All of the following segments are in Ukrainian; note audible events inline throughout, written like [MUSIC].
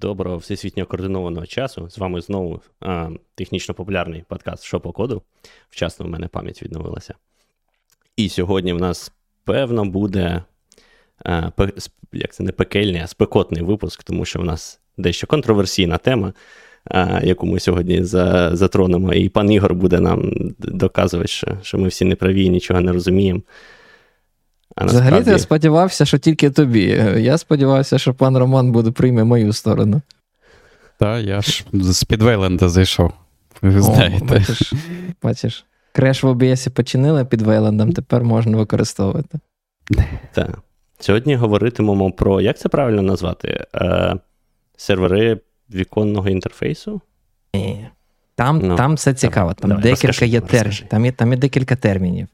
Доброго всесвітньо координованого часу. З вами знову а, технічно популярний подкаст «Що по коду. Вчасно в мене пам'ять відновилася. І сьогодні в нас, певно, буде а, як це не пекельний, а спекотний випуск, тому що в нас дещо контроверсійна тема, а, яку ми сьогодні за, затронемо. І пан Ігор буде нам доказувати, що, що ми всі неправі і нічого не розуміємо. А Взагалі насправді... я сподівався, що тільки тобі. Я сподівався, що пан Роман буде прийме мою сторону. Так, я ж з Підвейленда зайшов. Ви знаєте. Бачиш, бачиш, креш в OBS починили під Вейлендом, тепер можна використовувати. Так. Сьогодні говоритимемо про, як це правильно назвати? Е, Сервери віконного інтерфейсу? Ні. Там ну, там все цікаво. Там давай, декілька розкажи, є тер... там, є, там є декілька термінів.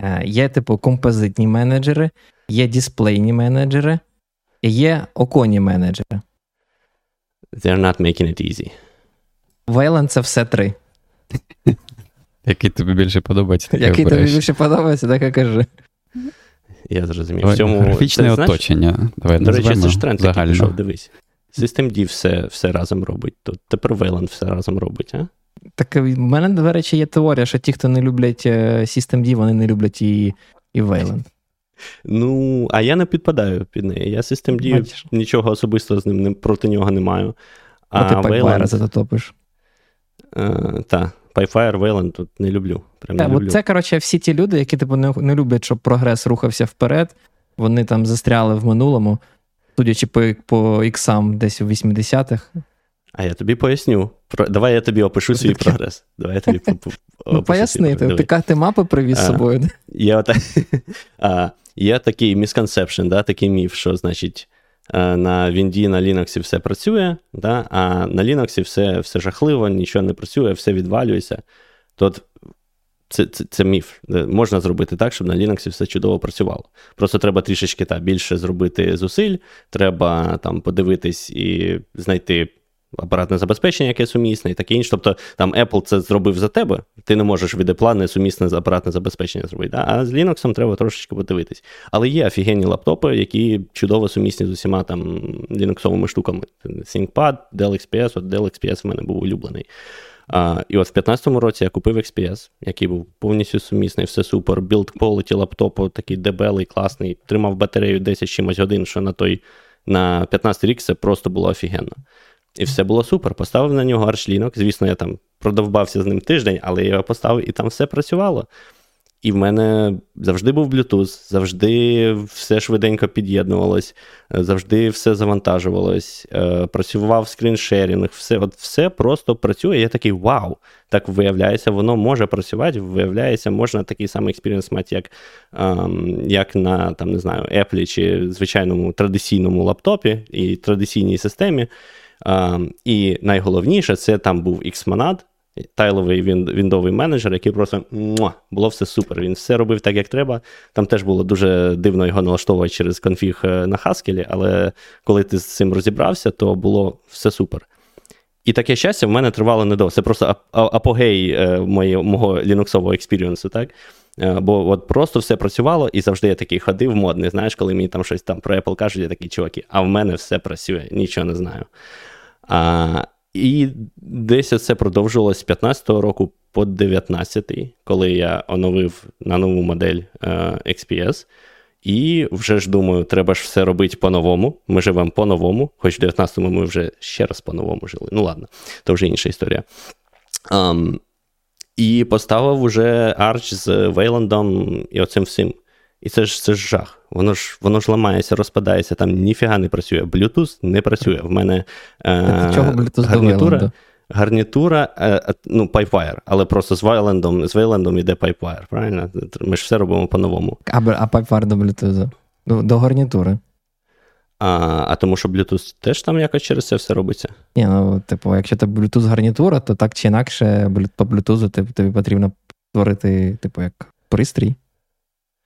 Е, є, типу, композитні менеджери, є дисплейні менеджери, і є оконні менеджери. They're not making it easy. Wayland — це все три. Який тобі більше подобається? Який тобі більше подобається, так і кажи. Я зрозумів. В цьому, Графічне оточення. Давай До речі, це ж тренд такий пішов, дивись. Systemd все все разом робить. Тут тепер Wayland все разом робить, а? Так в мене, до речі, є теорія, що ті, хто не люблять е, Systemd, вони не люблять і і Wayland. Ну, а я не підпадаю під неї. Я Systemd Бачиш. нічого особистого з ним не, проти нього не маю. А, а ти Pipefire затопиш. Е, Так, Pipefire, Wayland тут не люблю. Прям так, не люблю. Це, коротше, всі ті люди, які типу, не, не люблять, щоб прогрес рухався вперед. Вони там застряли в минулому, судячи по по іксам десь у 80-х. А я тобі поясню. Про... Давай я тобі опишу свій прогрес. Давай я тобі Ну, поясни, ти, ти мапи привіз з собою. Є [LAUGHS] а, є такий misconception, да, такий міф, що, значить, на Вінді, на Linux все працює, да, а на Linux все все жахливо, нічого не працює, все відвалюється. Тут це це, це міф. Можна зробити так, щоб на Linux все чудово працювало. Просто треба трішечки та, більше зробити зусиль, треба там подивитись і знайти апаратне забезпечення, яке сумісне, і таке інше. Тобто там Apple це зробив за тебе, ти не можеш від Apple несумісне апаратне забезпечення зробити. Да? А з Linux треба трошечки подивитись. Але є офігенні лаптопи, які чудово сумісні з усіма там лінуксовими штуками. ThinkPad, Dell XPS, от Dell XPS в мене був улюблений. А, І от в 2015 році я купив XPS, який був повністю сумісний, все супер. Build quality лаптопу, такий дебелий, класний, тримав батарею 10 чимось годин, що на той на 15 рік це просто було офігенно. І все було супер. Поставив на нього Arch Linux. Звісно, я там продовбався з ним тиждень, але я його поставив і там все працювало. І в мене завжди був Bluetooth, завжди все швиденько під'єднувалось, завжди все завантажувалось, е, працював screen sharing, все от все просто працює. Я такий вау! Так виявляється, воно може працювати, виявляється, можна такий самий experience мати, як ем, як на там, не знаю, Apple чи звичайному традиційному лаптопі і традиційній системі. І найголовніше, це там був Xmonad, тайловий віндовий менеджер, який просто муа, було все супер. Він все робив так, як треба. Там теж було дуже дивно його налаштовувати через конфіг е, на Haskell, але коли ти з цим розібрався, то було все супер. І таке щастя в мене тривало недовго. Це просто апогей е, мого лінуксового експірієнсу, так? Е, бо от просто все працювало, і завжди я такий ходив модний. Знаєш, коли мені там щось там про Apple кажуть, я такий чуваки, а в мене все працює, нічого не знаю. А, І десь це продовжувалось з 15-го року по 19-й, коли я оновив на нову модель е, XPS. І вже ж думаю, треба ж все робити по-новому. Ми живемо по-новому, хоч в 19-му ми вже ще раз по-новому жили. Ну ладно, то вже інша історія. Um, і поставив уже Arch з Вейландом і оцим всім. І це ж це ж жах. Воно ж воно ж ламається, розпадається, там ніфіга не працює. Bluetooth не працює. В мене е, чого Bluetooth гарнітура, гарнітура, е, ну, Pipewire, але просто з Вейлендом з Вейлендом іде Pipewire, правильно? Ми ж все робимо по-новому. А а Pipewire до Bluetooth? До, до гарнітури. А а тому, що Bluetooth теж там якось через це все робиться? Ні, ну, типу, якщо це Bluetooth гарнітура, то так чи інакше по Bluetooth тобі потрібно створити, типу, як пристрій.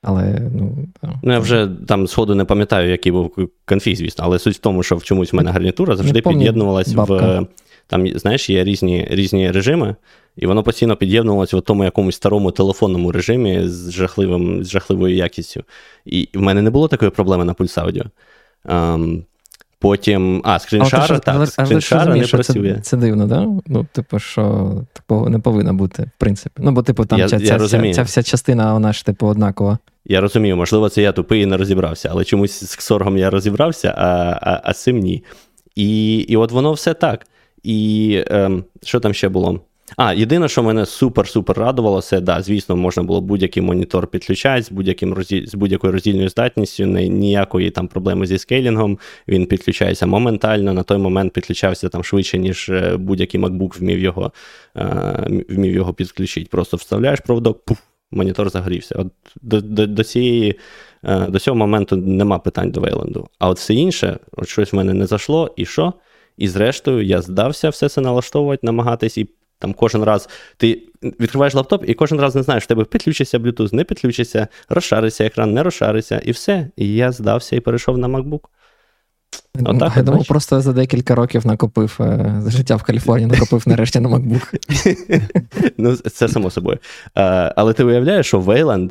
Але, ну, ну я вже там сходу не пам'ятаю, який був конфіг, звісно, але суть в тому, що в чомусь в мене гарнітура завжди під'єднувалась в. Там, знаєш, є різні різні режими, і воно постійно під'єднувалося в тому якомусь старому телефонному режимі з жахливим, з жахливою якістю. І в мене не було такої проблеми на пульс аудіо. Um, Потім. А, скріншара, так, але, скріншара але, не працює. Це, це дивно, да? Ну, типу, що такого не повинно бути, в принципі. Ну, бо, типу, там я, ця, я ця, ця, ця вся частина, вона ж, типу, однакова. Я розумію, можливо, це я тупий і не розібрався, але чомусь з ксоргом я розібрався, а а, а з цим ні. І і от воно все так. І ем, що там ще було? А, єдине, що мене супер-супер радувало, це, да, звісно, можна було будь-який монітор підключати з будь-яким з будь-якою роздільною здатністю, не, ніякої там проблеми зі скейлінгом. Він підключається моментально. На той момент підключався там швидше, ніж е, будь-який MacBook вмів його е, вмів його підключити. Просто вставляєш проводок, пуф, монітор загорівся. От До до, до, цієї, е, до цього моменту нема питань до Вейленду. А от все інше, от щось в мене не зайшло, і що? І зрештою, я здався все це налаштовувати, намагатись і там кожен раз ти відкриваєш лаптоп, і кожен раз не знаєш, в тебе підключиться Bluetooth, не підключиться, розшариться екран, не розшариться, і все. І я здався і перейшов на MacBook. Отак, я думав, просто за декілька років накопив е, за життя в Каліфорнії, накопив нарешті на MacBook. [LAUGHS] Ну, це само собою. А, але ти уявляєш, що Wayland,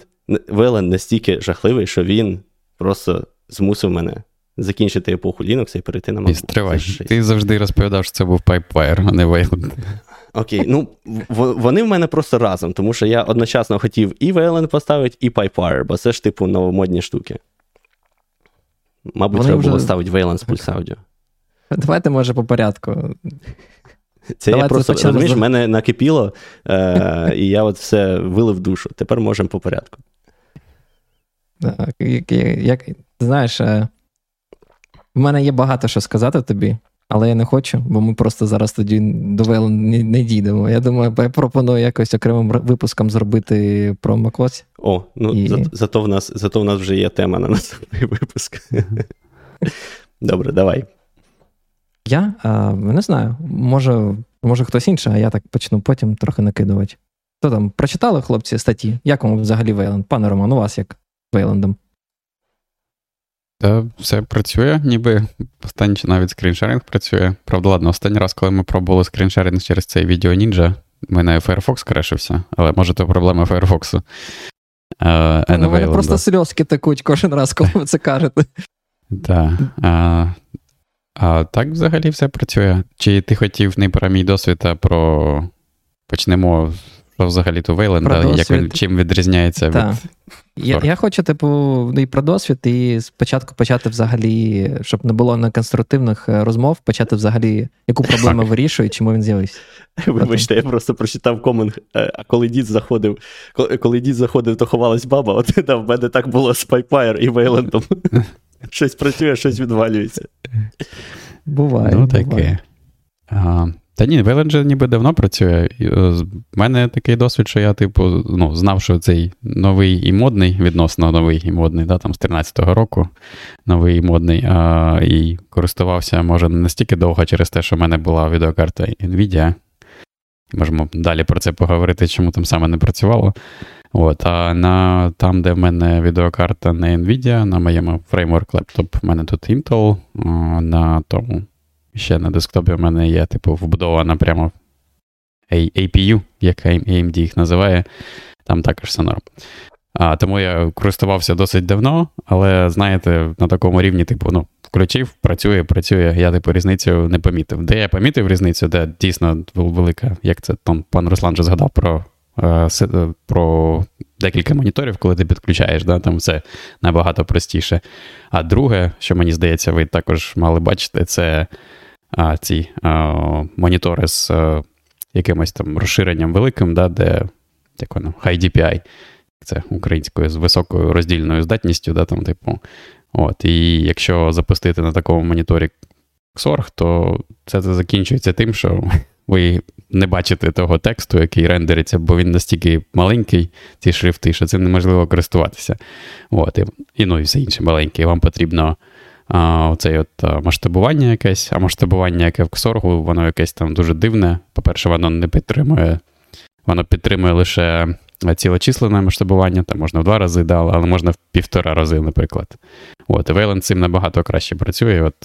Wayland настільки жахливий, що він просто змусив мене закінчити епоху Linux і перейти на MacBook. І стривай. Ти завжди розповідав, що це був PipeWire, а не Wayland. Окей, ну вони в мене просто разом, тому що я одночасно хотів і VLN поставити, і PipeWire, бо це ж типу новомодні штуки. Мабуть, вони треба вже... було ставити VLAN з Pulse Audio. Давайте, може, по порядку. Це Давайте я просто розумієш, в мене накипіло, е, [LAUGHS] і я от все вилив душу. Тепер можемо по порядку. Так, як, як, Знаєш, е, в мене є багато що сказати тобі. Але я не хочу, бо ми просто зараз тоді до Вейл не, не дійдемо. Я думаю, я пропоную якось окремим випуском зробити про MacOS. О, ну і... за, зато в нас зато в нас вже є тема на наступний випуск. Добре, давай. Я а, не знаю. Може, може хтось інший, а я так почну потім трохи накидувати. Хто там прочитали хлопці статті? Як вам взагалі Вейланд? Пане Роман, у вас як Вейландом? Та все працює, ніби останній навіть скріншеринг працює. Правда, ладно, останній раз, коли ми пробували скріншеринг через цей відео Ninja, в мене Firefox крешився, але може то проблема Firefox. Uh, У мене просто сльозки текуть кожен раз, коли ви це кажете. Так. А, а так взагалі все працює. Чи ти хотів не про мій досвід, а про почнемо що взагалі то Вейленда, як він чим відрізняється від. Я я хочу, типу, і про досвід, і спочатку почати взагалі, щоб не було неконструктивних е, розмов, почати взагалі, яку проблему вирішує, чому він з'явився. [LAUGHS] Вибачте, я просто прочитав комент, е, а коли дід заходив, коли дід заходив, то ховалась баба, от [LAUGHS] да, в мене так було з Пайпайр і Вейлендом. [LAUGHS] Щось працює, щось відвалюється. Буває. Ну, таке. Та ні, Wayland ніби давно працює. У е, мене такий досвід, що я, типу, ну, знав, що цей новий і модний, відносно новий і модний, да, там з 13-го року новий і модний, а, і користувався, може, не настільки довго через те, що в мене була відеокарта Nvidia. Можемо далі про це поговорити, чому там саме не працювало. От, А на там, де в мене відеокарта не Nvidia, на моєму фреймворк лептоп, в мене тут Intel, на тому ще на десктопі в мене є, типу, вбудована прямо APU, як AMD їх називає, там також все норм. А, Тому я користувався досить давно, але, знаєте, на такому рівні, типу, ну, включив, працює, працює. Я, типу, різницю не помітив. Де я помітив різницю, де дійсно велика, як це там пан Руслан вже згадав про е, про декілька моніторів, коли ти підключаєш, да, там все набагато простіше. А друге, що мені здається, ви також мали бачити, це а, ці а, монітори з а, якимось там розширенням великим, да, де як воно, High DPI, це українською з високою роздільною здатністю, да, там, типу. От, І якщо запустити на такому моніторі XORG, то це закінчується тим, що [LAUGHS] ви не бачите того тексту, який рендериться, бо він настільки маленький, ці шрифти, що цим неможливо користуватися. От, І, і ну і все інше маленьке. Вам потрібно оцей от масштабування якесь, а масштабування, яке в Ксоргу, воно якесь там дуже дивне. По-перше, воно не підтримує, воно підтримує лише цілочисленне масштабування, там можна в два рази, да, але можна в півтора рази, наприклад. От, Wayland цим набагато краще працює. От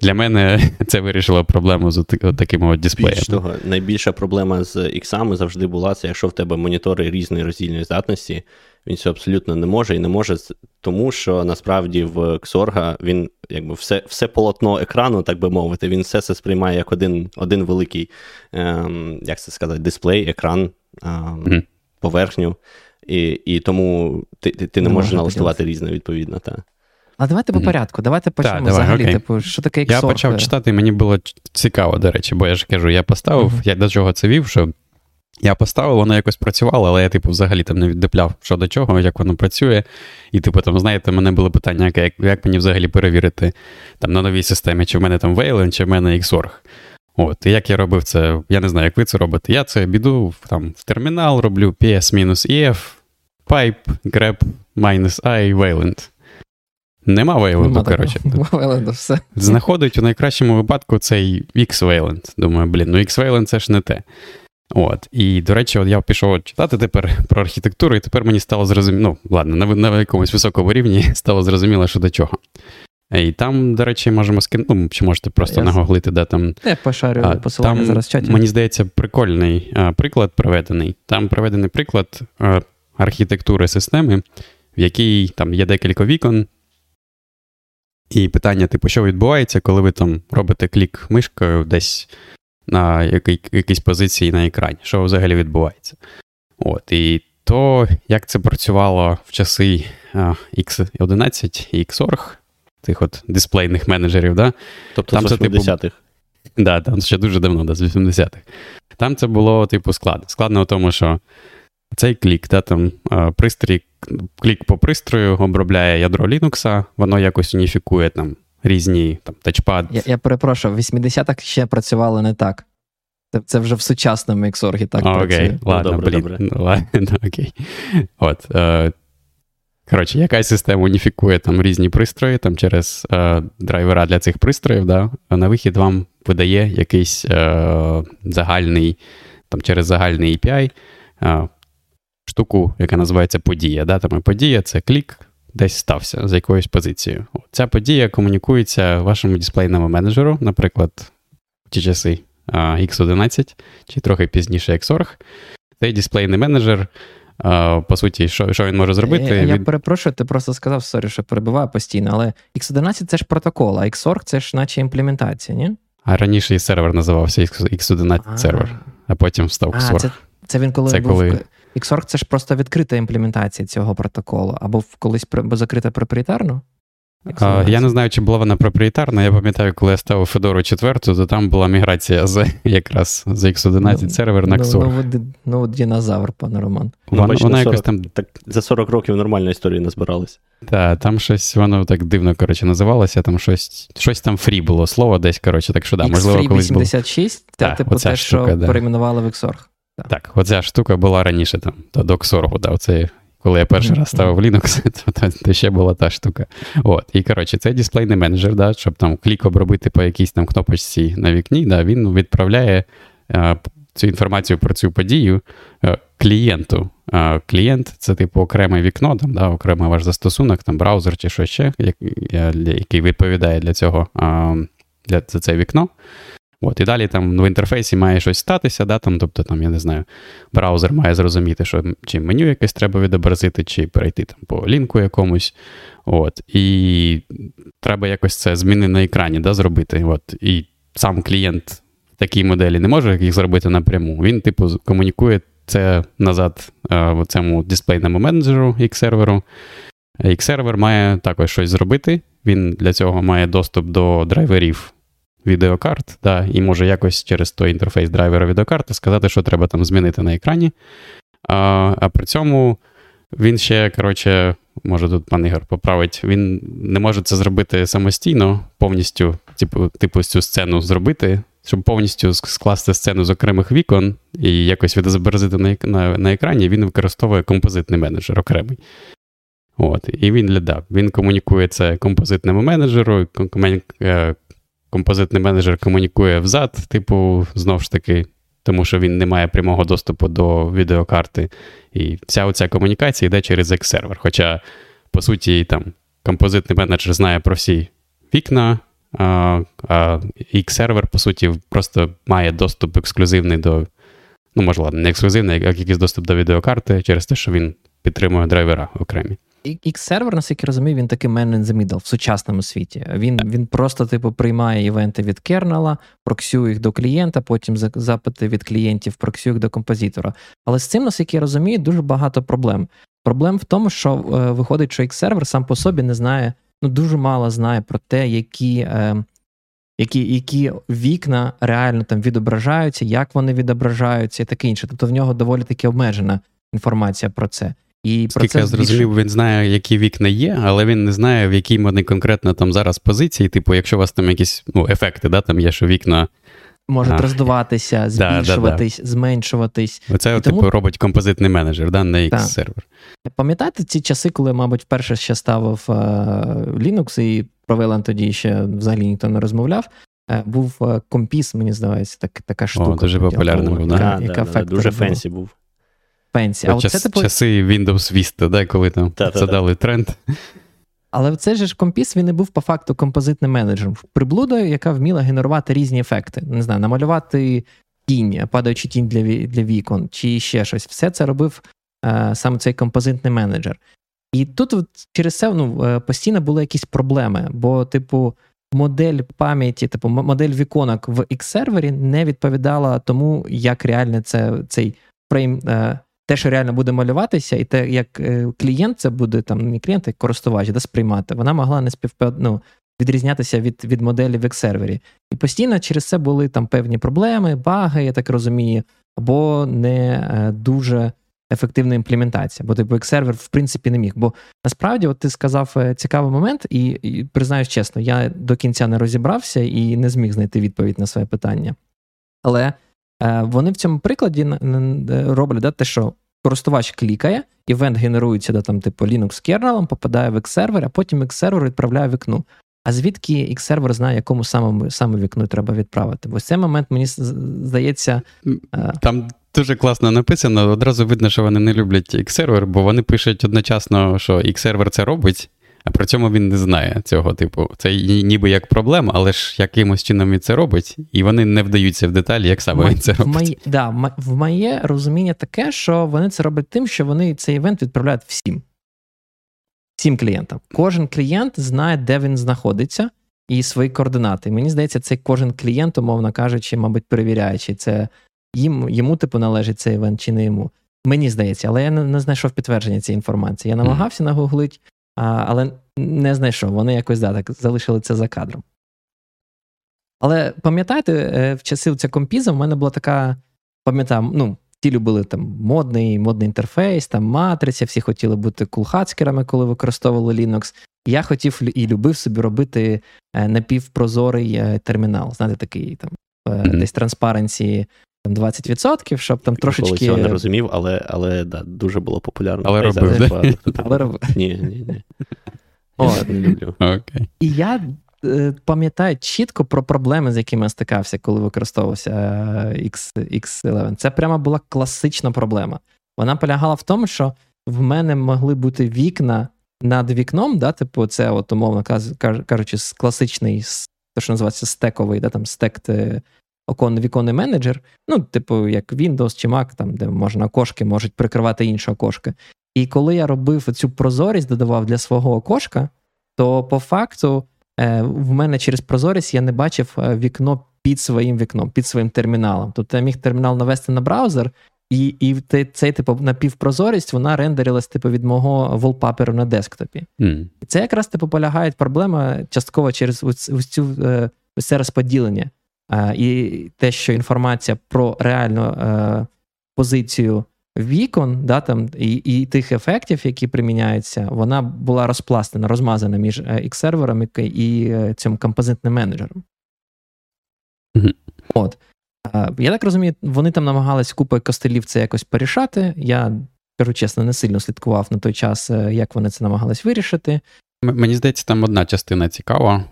Для мене [LAUGHS] це вирішило проблему з такими от дисплеями. Більш того, найбільша проблема з іксами завжди була, це якщо в тебе монітори різної роздільної здатності, він цього абсолютно не може і не може, тому що насправді в Xorga він якби все все полотно екрану, так би мовити, він все це сприймає як один один великий, ем, як це сказати, дисплей, екран, ем, mm-hmm. Поверхню. І і тому ти ти, ти не, не можеш налаштувати різне, відповідно. Та. А давайте по порядку. Давайте почнемо так, давай, взагалі. Окей. Типу, що таке XOR? Я почав читати, і мені було цікаво, до речі, бо я ж кажу, я поставив, uh-huh. я до чого це вів, що я поставив, воно якось працювало, але я, типу, взагалі там не віддепляв, що до чого, як воно працює. І, типу, там, знаєте, в мене було питання, як як мені взагалі перевірити там на новій системі, чи в мене там Wayland, чи в мене XORG. От, і як я робив це, я не знаю, як ви це робите. Я це біду там в термінал, роблю PS-EF, pipe, grep, minus I, Wayland. Нема Вейленду, коротше. Нема Вейленду, все. Знаходить у найкращому випадку цей X-Wayland. Думаю, блін, ну X-Wayland це ж не те. От. І, до речі, от я пішов читати тепер про архітектуру, і тепер мені стало зрозуміло, ну, ладно, на, на якомусь високому рівні [LAUGHS] стало зрозуміло, що до чого. І там, до речі, можемо скинути, ну, чи можете просто я нагуглити, де там. Я пошарю посилання там, зараз в чаті. Мені здається, прикольний а, приклад проведений. Там проведений приклад а, архітектури системи, в якій там є декілька вікон, і питання, типу, що відбувається, коли ви там робите клік мишкою десь на якій, якійсь позиції на екрані, що взагалі відбувається. От, І то, як це працювало в часи X11 і XORG, тих от дисплейних менеджерів, да? тобто там з 80-х. Типу, да, там ще дуже давно, да, з 80-х. Там це було, типу, складно. Складно в тому, що цей клік, да, там пристрій клік по пристрою обробляє ядро Linux, воно якось уніфікує там різні там, тачпад. Я я перепрошую, в 80-х ще працювало не так. Це це вже в сучасному Xorg так Окей, працює. ладно, добре, блін. добре. Ну, [LAUGHS] ладно, окей. От, е, Коротше, якась система уніфікує там різні пристрої там через е, драйвера для цих пристроїв, да, на вихід вам видає якийсь е, загальний, там через загальний API е, штуку, яка називається подія. Да? Там Подія це клік, десь стався за якоюсь позицією. Ця подія комунікується вашому дисплейному менеджеру, наприклад, в ті часи X11 чи трохи пізніше XORG. Цей дисплейний менеджер. По суті, що що він може зробити? Я, я перепрошую, ти просто сказав, sorry, що перебуває постійно, але X11 це ж протокол, а XORG це ж наче імплементація, ні? А раніше і сервер називався X11 сервер, а потім став XORG. Це, це він коли це був коли... XORG це ж просто відкрита імплементація цього протоколу, або колись закрита проприєтарно? А, Я не знаю, чи була вона проприєтарна. Я пам'ятаю, коли я ставив Федору 4, то там була міграція з [LAUGHS] якраз з X11 ну, сервер на XOR. Ну, ну, ну, динозавр, пане Роман. Ну, вона, вона 40, якось там... Так, За 40 років нормальної історії назбиралась. Так, там щось воно так дивно коротше, називалося, там щось щось там фрі було слово десь, коротше, так що да, можливо, колись 86, це типу те, штука, що да. перейменували в XORG. Так. так, оця штука була раніше там, до Доксоргу, да, оце, коли я перший раз ставив Linux, [LAUGHS] то, то, то ще була та штука. От, І коротше, цей дисплейний менеджер, да, щоб там клік обробити по якійсь там кнопочці на вікні, да, він відправляє а, цю інформацію про цю подію а, клієнту. А, Клієнт це типу окреме вікно, там, да, окремий ваш застосунок, там браузер чи що ще, який відповідає для цього для, за це вікно. От, І далі там в інтерфейсі має щось статися, да, там, тобто, там, я не знаю, браузер має зрозуміти, що чи меню якесь треба відобразити, чи перейти там по лінку якомусь. От, І треба якось це зміни на екрані да, зробити. От, І сам клієнт в такій моделі не може їх зробити напряму. Він, типу, комунікує це назад е, в цьому дисплейному менеджеру X-серверу. X-сервер має також щось зробити. Він для цього має доступ до драйверів відеокарт, да, і може якось через той інтерфейс драйвера відеокарти сказати, що треба там змінити на екрані. А а при цьому він ще, коротше, може тут пан Ігор поправить, він не може це зробити самостійно, повністю, типу, типу цю сцену зробити, щоб повністю скласти сцену з окремих вікон і якось відобразити на на, на екрані, він використовує композитний менеджер окремий. От, І він да, він комунікує це композитному менеджеру, композитний менеджер комунікує взад, типу, знову ж таки, тому що він не має прямого доступу до відеокарти. І вся оця комунікація йде через X-сервер. Хоча, по суті, там композитний менеджер знає про всі вікна, а X-сервер, по суті, просто має доступ ексклюзивний до. Ну, можливо, не ексклюзивний, а якийсь доступ до відеокарти через те, що він підтримує драйвера окремі. X-сервер, наскільки розумію, він такий man in the middle в сучасному світі. Він він просто, типу, приймає івенти від кернела, проксює їх до клієнта, потім запити від клієнтів, проксює їх до композитора. Але з цим, наскільки я розумію, дуже багато проблем. Проблем в тому, що е, виходить, що X-сервер сам по собі не знає, ну дуже мало знає про те, які. Е, які які вікна реально там відображаються, як вони відображаються і таке інше. Тобто в нього доволі таки обмежена інформація про це. І Скільки я зрозумів, більше... він знає, які вікна є, але він не знає, в якій вони конкретно там зараз позиції. Типу, якщо у вас там якісь ну, ефекти, да, там є, що вікна. Можуть а, роздуватися, збільшуватись, да, да, да. зменшуватись. Оце, тому... типу, робить композитний менеджер, да, на X-сервер. Пам'ятаєте ці часи, коли, мабуть, вперше ще ставив uh, Linux, і про VLAN тоді ще взагалі ніхто не розмовляв. Uh, був uh, компіс, мені здається, так, така штука. О, Дуже популярна був, да? яка да, Дуже фенсі був пенсії. А час, це, типу... Часи Windows Vista, да, коли там задали тренд. Але це ж компіс він і був по факту композитним менеджером. Приблудою, яка вміла генерувати різні ефекти. Не знаю, намалювати тінь, падаючи тінь для для вікон, чи ще щось. Все це робив е, саме цей композитний менеджер. І тут от, через це ну, е, постійно були якісь проблеми, бо, типу, модель пам'яті, типу, модель віконок в X-сервері не відповідала тому, як реально це, цей фрейм е, те, що реально буде малюватися, і те, як е, клієнт це буде там не клієнт, а користувач да, сприймати, вона могла не співпад... ну, відрізнятися від від моделі в X-сервері. І постійно через це були там певні проблеми, баги, я так розумію, або не е, дуже ефективна імплементація, бо типу X-сервер в принципі не міг. Бо насправді, от ти сказав е, цікавий момент, і, і признаюсь чесно, я до кінця не розібрався і не зміг знайти відповідь на своє питання. Але вони в цьому прикладі роблять да, те, що користувач клікає, івент генерується да, там, типу Linux кернелом, попадає в X-сервер, а потім X-сервер відправляє вікно. А звідки X-сервер знає, якому самому саме вікну треба відправити? Бо в цей момент мені здається. Е, там дуже класно написано. Одразу видно, що вони не люблять X-сервер, бо вони пишуть одночасно, що X-сервер це робить, а при цьому він не знає цього типу. Це ніби як проблема, але ж якимось чином він це робить, і вони не вдаються в деталі, як саме він це робить. В моє, да, в моє розуміння таке, що вони це роблять тим, що вони цей івент відправляють всім. Всім клієнтам. Кожен клієнт знає, де він знаходиться, і свої координати. мені здається, цей кожен клієнт, умовно кажучи, мабуть, перевіряє, чи це їм, йому типу належить цей івент, чи не йому. Мені здається, але я не, знайшов підтвердження цієї інформації. Я намагався нагуглити, а, але не знайшов. Вони якось да, так залишили це за кадром. Але пам'ятаєте, е, в часи ця компіза в мене була така, пам'ятаю, ну, всі любили там модний модний інтерфейс, там матриця, всі хотіли бути кулхацкерами, коли використовували Linux. Я хотів і любив собі робити е, напівпрозорий е, термінал. Знаєте, такий там mm-hmm. десь транспаренції там 20%, щоб там трошечки. цього не розумів, але але да, дуже було популярно. Але робив, да? Але робив. Ні, ні, ні. О, не люблю. Okay. І я е, пам'ятаю чітко про проблеми, з якими я стикався, коли використовувався е, X, X11. Це прямо була класична проблема. Вона полягала в тому, що в мене могли бути вікна над вікном, да, типу, це, от, умовно кажучи, класичний, то, що називається стековий, да, там стект окон, віконний менеджер, ну, типу, як Windows чи Mac, там, де можна окошки можуть прикривати інші окошки. І коли я робив цю прозорість, додавав для свого окошка, то по факту е, в мене через прозорість я не бачив е, вікно під своїм вікном, під своїм терміналом. Тобто я міг термінал навести на браузер, і і цей типу напівпрозорість вона рендерилась типу, від мого волпаперу на десктопі. Mm. Це якраз типу полягає проблема частково через ось, ось цю е, ось це розподілення. І те, що інформація про реальну е, позицію вікон, да, там, і і тих ефектів, які приміняються, вона була розпластена, розмазана між X-сервером і, і е, цим композитним менеджером. Mm-hmm. От. Я так розумію, вони там намагались купою костелів це якось порішати. Я кажу чесно, не сильно слідкував на той час, е, як вони це намагались вирішити. Мені здається, там одна частина цікава.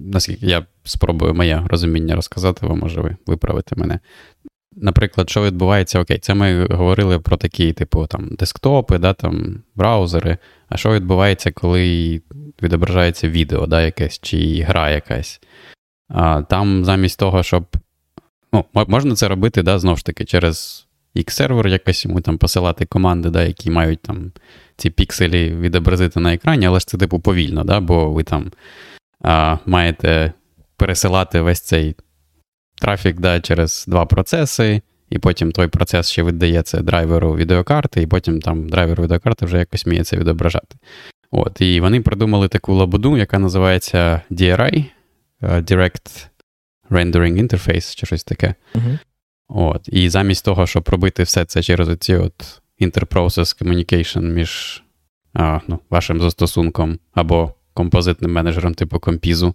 Наскільки я спробую моє розуміння розказати, ви може ви виправити мене. наприклад, що відбувається, окей, це ми говорили про такі, типу, там, десктопи, да, там, браузери. А що відбувається, коли відображається відео, да, якесь, чи гра якась? А, Там замість того, щоб. Ну, Можна це робити, да, знову ж таки, через X-сервер, якось йому там посилати команди, да, які мають там ці пікселі відобразити на екрані, але ж це, типу, повільно, да, бо ви там а, маєте пересилати весь цей трафік да, через два процеси, і потім той процес ще віддається драйверу відеокарти, і потім там драйвер відеокарти вже якось вміє це відображати. От, І вони придумали таку лабуду, яка називається DRI, е, Direct Rendering Interface, чи щось таке. Uh-huh. От, І замість того, щоб робити все це через оці от Interprocess Communication між а, ну, вашим застосунком або композитним менеджером типу компізу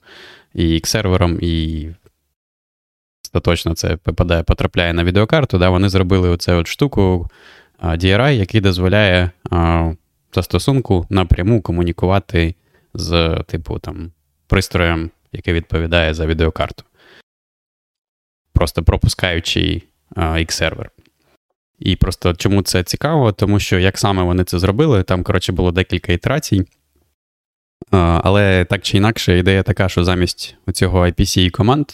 і X-сервером, і остаточно це попадає, потрапляє на відеокарту, да, вони зробили оцю от штуку DRI, який дозволяє а, застосунку напряму комунікувати з, типу, там, пристроєм, який відповідає за відеокарту. Просто пропускаючи X-сервер. І просто чому це цікаво? Тому що як саме вони це зробили, там, коротше, було декілька ітерацій. Але так чи інакше, ідея така, що замість цього IPC команд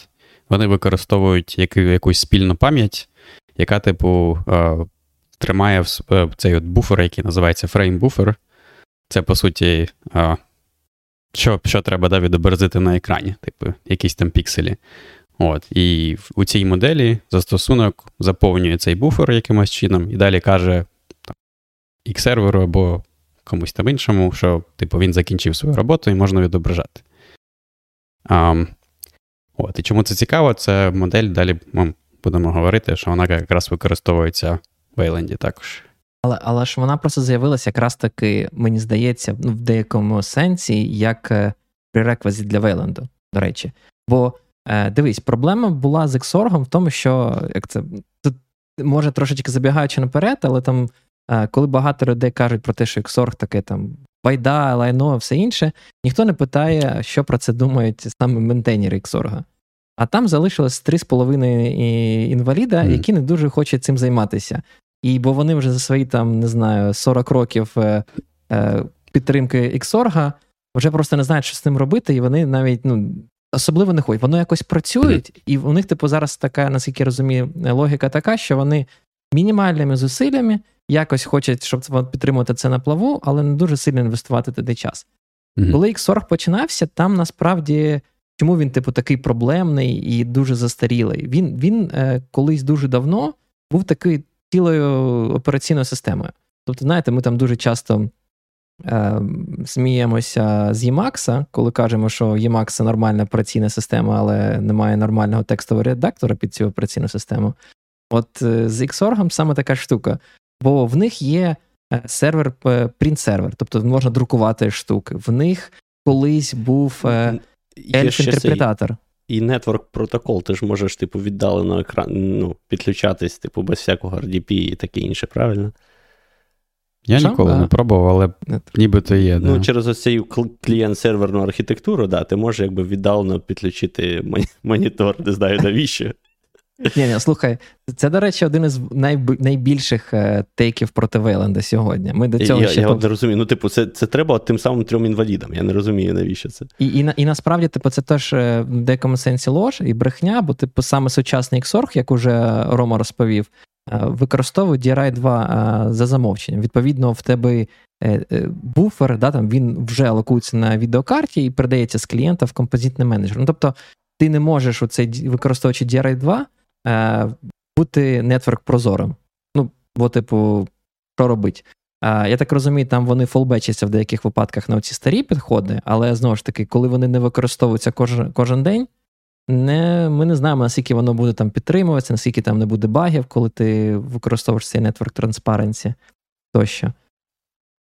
вони використовують якусь спільну пам'ять, яка, типу, тримає е, цей от буфер, який називається фрейм-буфер. Це, по суті, що що треба да, відобразити на екрані, типу, якісь там пікселі. От, І у цій моделі застосунок заповнює цей буфер якимось чином, і далі каже X-серверу або комусь там іншому, що типу, він закінчив свою роботу і можна відображати. А, от, І чому це цікаво? Це модель, далі ми будемо говорити, що вона якраз використовується в Wayland також. Але але ж вона просто з'явилася якраз таки, мені здається, ну, в деякому сенсі, як пререквізит для Вейленду, до речі. Бо е, дивись, проблема була з Xorg в тому, що як це тут може трошечки забігаючи наперед, але там Е, коли багато людей кажуть про те, що Xorg таке там байда, лайно, все інше, ніхто не питає, що про це думають саме ментейнери Xorg. А там залишилось 3,5 інваліда, mm. які не дуже хочуть цим займатися. І бо вони вже за свої там, не знаю, 40 років е, е, підтримки Xorg вже просто не знають, що з цим робити, і вони навіть ну, особливо не ходять. Воно якось працюють, і у них, типу, зараз така, наскільки я розумію, логіка така, що вони мінімальними зусиллями якось хочуть, щоб підтримувати це на плаву, але не дуже сильно інвестувати туди час. Mm-hmm. Коли X40 починався, там насправді чому він, типу, такий проблемний і дуже застарілий? Він він е, колись дуже давно був такий цілою операційною системою. Тобто, знаєте, ми там дуже часто е, сміємося з Emacs, коли кажемо, що Emacs це нормальна операційна система, але немає нормального текстового редактора під цю операційну систему. От е, з Xorg саме така штука бо в них є е, сервер принт-сервер, тобто можна друкувати штуки. В них колись був ельф-інтерпретатор. І Network протокол, ти ж можеш, типу, віддалено екран ну, підключатись, типу, без всякого RDP і таке інше, правильно? Я Що? ніколи а? не пробував, але нібито є. Ну, да. через ось цю клієнт-серверну архітектуру, да, ти можеш якби віддалено підключити монітор, не знаю навіщо. Ні, ні, слухай, це, до речі, один із найб... найбільших е, тейків проти Вейленда сьогодні. Ми до цього Я ще я не розумію. Ну, типу, це це треба тим самим трьом інвалідам. Я не розумію, навіщо це. І і, і насправді, типу, це теж е, в деякому сенсі лож і брехня, бо типу саме сучасний XORG, як уже Рома розповів, використовує DRI 2 за замовченням. Відповідно, в тебе буфер, да, там він вже локується на відеокарті і передається з клієнта в композитний менеджер. Ну, Тобто, ти не можеш оцей використовуючи DRI 2 е, бути нетворк прозорим. Ну, бо, типу, що робить? Е, я так розумію, там вони фолбечаться в деяких випадках на ці старі підходи, але знову ж таки, коли вони не використовуються кожен кожен день, не, ми не знаємо, наскільки воно буде там підтримуватися, наскільки там не буде багів, коли ти використовуєш цей нетворк транспаренсі тощо.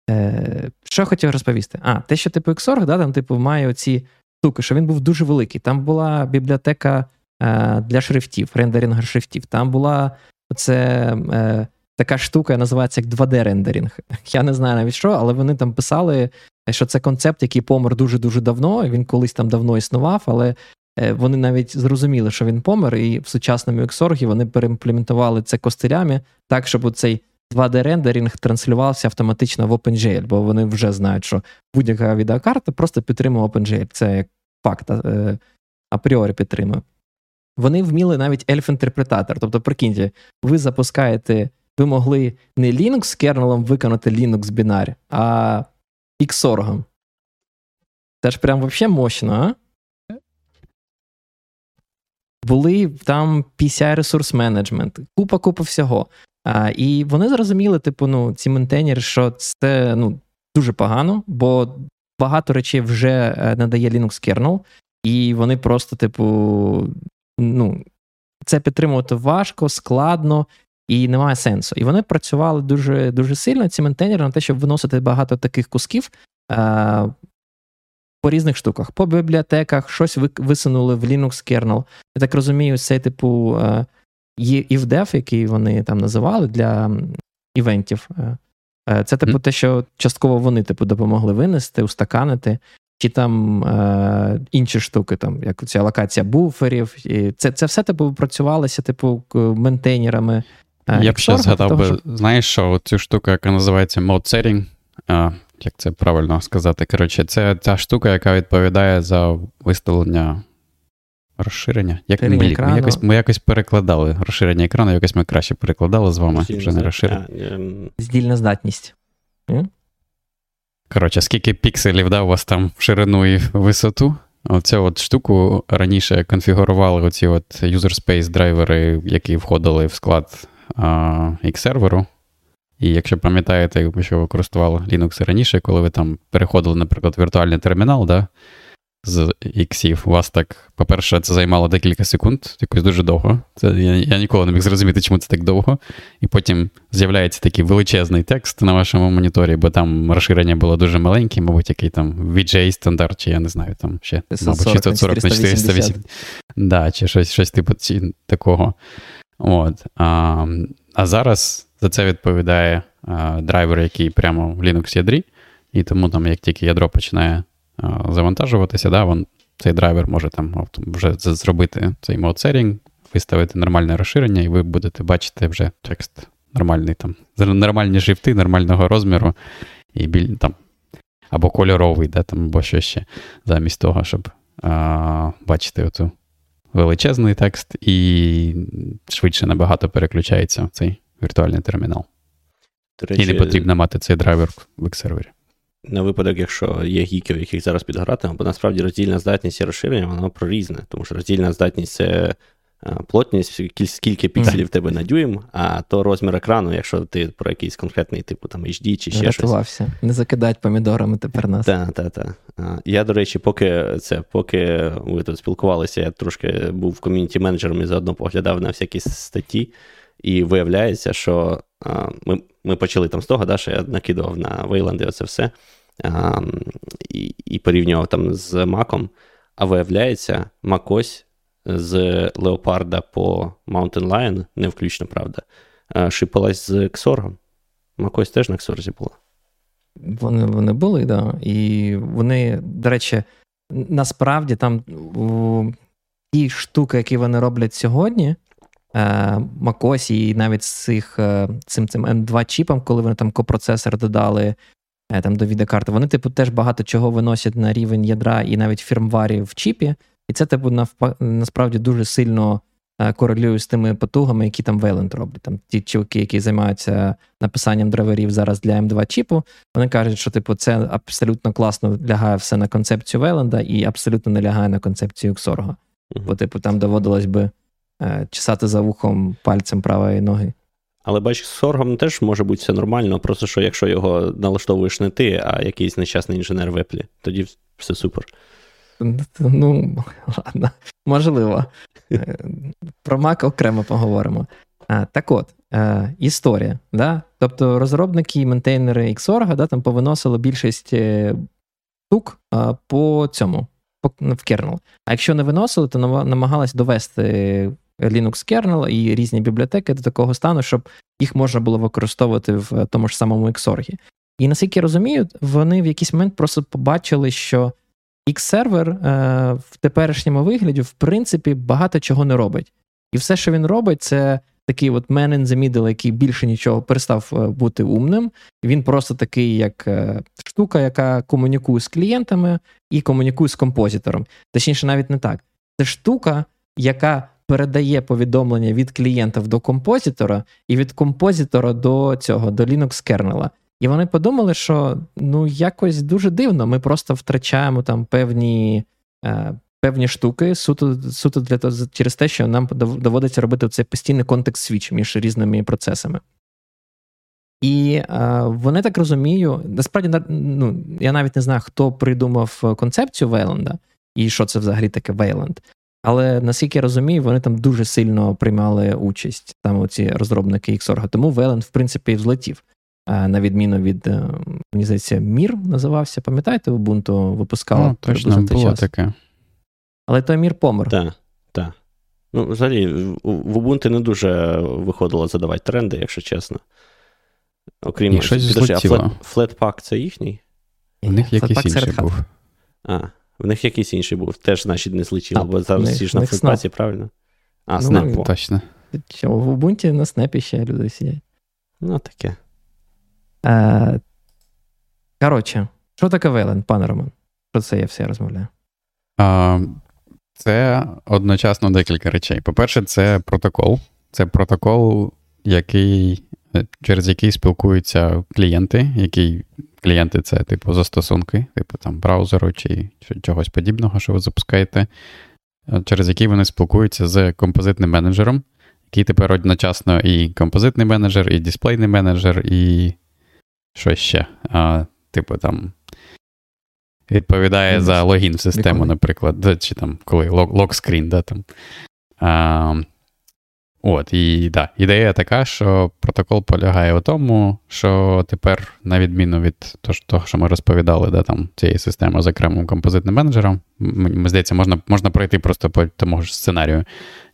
Е, Що хотів розповісти? А, те, що типу Xorg, да, там, типу, має оці штуки, що він був дуже великий. Там була бібліотека Е, для шрифтів, рендеринга шрифтів. Там була це е, така штука, називається як 2D-рендеринг. Я не знаю навіть що, але вони там писали, що це концепт, який помер дуже-дуже давно. Він колись там давно існував, але вони навіть зрозуміли, що він помер, і в сучасному Xorg вони переімплементували це костилями так, щоб цей 2D-рендеринг транслювався автоматично в OpenGL, бо вони вже знають, що будь-яка відеокарта просто підтримує OpenGL. Це як факт е, апріорі підтримує. Вони вміли навіть Elf-інтерпретатор. Тобто, прикиньте, ви запускаєте, ви могли не Linux з кернелом виконати Linux бінар, а Xorg. Це ж прям взагалі мощно, а? Були там PCI ресурс менеджмент, купа-купа всього. А, І вони зрозуміли, типу, ну, ці ментейнери, що це ну, дуже погано, бо багато речей вже е, надає Linux kernel, і вони просто, типу, ну, це підтримувати важко, складно і немає сенсу. І вони працювали дуже дуже сильно, ці ментейнери, на те, щоб виносити багато таких кусків. По різних штуках, по бібліотеках, щось висунули в Linux kernel. Я так розумію, цей типу Є EVDEV, який вони там називали для івентів. Е, е, це, типу, те, що частково вони типу, допомогли винести, устаканити, чи там е, інші штуки, там, як ця локація буферів. І Це це все типу, працювалося, типу, ментейнерами. Е, Я б ще згадав того, би, що... знаєш, що цю штуку, яка називається mode setting, як це правильно сказати? Коротше, це ця штука, яка відповідає за виставлення Розширення? Як ми, ми, якось ми якось перекладали розширення екрану, якось ми краще перекладали з вами. Здільна вже не розширення. Ем, Здільна здатність. Коротше, скільки пікселів да, у вас там в ширину і висоту? Оцю от штуку раніше конфігурували оці от user space драйвери, які входили в склад X-серверу. І якщо пам'ятаєте, що ви користували Linux раніше, коли ви там переходили, наприклад, в віртуальний термінал, да, з іксів. У вас так, по-перше, це займало декілька секунд, якось дуже довго. Це Я я ніколи не міг зрозуміти, чому це так довго. І потім з'являється такий величезний текст на вашому моніторі, бо там розширення було дуже маленьке, мабуть, який там VGA стандарт, чи я не знаю, там ще, 640, мабуть, 640 на 480. Да, чи щось щось типу такого. От. А а зараз за це відповідає а, драйвер, який прямо в Linux ядрі, і тому там, як тільки ядро починає завантажуватися, да, вон, цей драйвер може там вже зробити цей mode setting, виставити нормальне розширення, і ви будете бачити вже текст. Нормальний там, нормальні шрифти, нормального розміру, і біль, там, або кольоровий, да, там, або що ще, замість того, щоб а, бачити оцю величезний текст, і швидше набагато переключається в цей віртуальний термінал. Речі, і не потрібно мати цей драйвер в X-сервері на випадок, якщо є гіків, яких зараз підгратимо, бо насправді роздільна здатність і розширення, воно прорізне, тому що роздільна здатність це плотність, скільки пікселів в тебе на дюйм, а то розмір екрану, якщо ти про якийсь конкретний типу там HD чи ще Рятувався. щось. Не закидать помідорами тепер нас. Так, так, так. Я, до речі, поки це, поки ви тут спілкувалися, я трошки був ком'юніті менеджером і заодно поглядав на всякі статті. І виявляється, що а, ми ми почали там з того, да, що я накидував на Вейланди оце все а, і і порівнював там з Маком. А виявляється, Макось з Леопарда по Mountain Lion, не включно, правда, шипалась з Ксоргом. Макось теж на Ксорзі була. Вони вони були, да. І вони, до речі, насправді там ті штуки, які вони роблять сьогодні, Макось і навіть з цих, е, цим цим M2 чіпом, коли вони там копроцесор додали е, там до відеокарти, вони, типу, теж багато чого виносять на рівень ядра і навіть фірмварі в чіпі. І це, типу, насправді дуже сильно е, корелює з тими потугами, які там Wayland робить. Там ті чуваки, які займаються написанням драйверів зараз для M2 чіпу, вони кажуть, що типу, це абсолютно класно лягає все на концепцію Вейленда і абсолютно не лягає на концепцію Xorg. Uh-huh. Бо, типу, там доводилось би. Е, чесати за вухом пальцем правої ноги. Але бачиш, з соргом теж може бути все нормально, просто що якщо його налаштовуєш не ти, а якийсь нещасний інженер в Еплі, тоді все супер. Ну, ладно, можливо. Е, про Mac окремо поговоримо. А, Так от, е, історія. Да? Тобто розробники і ментейнери Xorg да, там повиносили більшість штук по цьому, в кернел. А якщо не виносили, то намагалась довести Linux kernel і різні бібліотеки до такого стану, щоб їх можна було використовувати в тому ж самому Xorg. І наскільки я розумію, вони в якийсь момент просто побачили, що X-сервер е, в теперішньому вигляді, в принципі, багато чого не робить. І все, що він робить, це такий от man in the middle, який більше нічого перестав е, бути умним. Він просто такий, як е, штука, яка комунікує з клієнтами і комунікує з композитором. Точніше, навіть не так. Це штука, яка передає повідомлення від клієнтів до композитора, і від композитора до цього, до Linux кернела. І вони подумали, що ну якось дуже дивно, ми просто втрачаємо там певні е, певні штуки, суто суто для того, через те, що нам доводиться робити цей постійний контекст свіч між різними процесами. І е, вони так розумію, насправді ну, я навіть не знаю, хто придумав концепцію Вейленда і що це взагалі таке Вейленд. Але наскільки я розумію, вони там дуже сильно приймали участь, там оці розробники Xorg. Тому Вейленд, в принципі, взлетів. На відміну від, е, мені здається, Мір називався. Пам'ятаєте, Ubuntu випускала ну, точно було час. таке. Але той мір помер. Так, так. Ну, взагалі, в Ubuntu не дуже виходило задавати тренди, якщо чесно. Окрім щось підожди, а Flatpak це їхній? У них якийсь інший був. А, в них якийсь інший був. Теж, значить, не злетіло, бо зараз всі ж на флетпаці, правильно? А, ну, Snap. Точно. В Ubuntu на снепі ще люди сидять. Ну, таке. Е, Коротше, що таке Вейлен, пане Роман? Про це я все розмовляю. А, Це одночасно декілька речей. По-перше, це протокол. Це протокол, який, через який спілкуються клієнти, які клієнти це типу застосунки, типу там браузеру чи чогось подібного, що ви запускаєте, через який вони спілкуються з композитним менеджером, який тепер одночасно і композитний менеджер, і дисплейний менеджер, і що ще? А, Типу там відповідає за логін в систему, наприклад, чи там коли локскрін, да, там. А, От, і да, ідея така, що протокол полягає у тому, що тепер, на відміну від того, що ми розповідали, да, там, цієї системи з окремим композитним менеджером, мені здається, можна можна пройти просто по тому ж сценарію.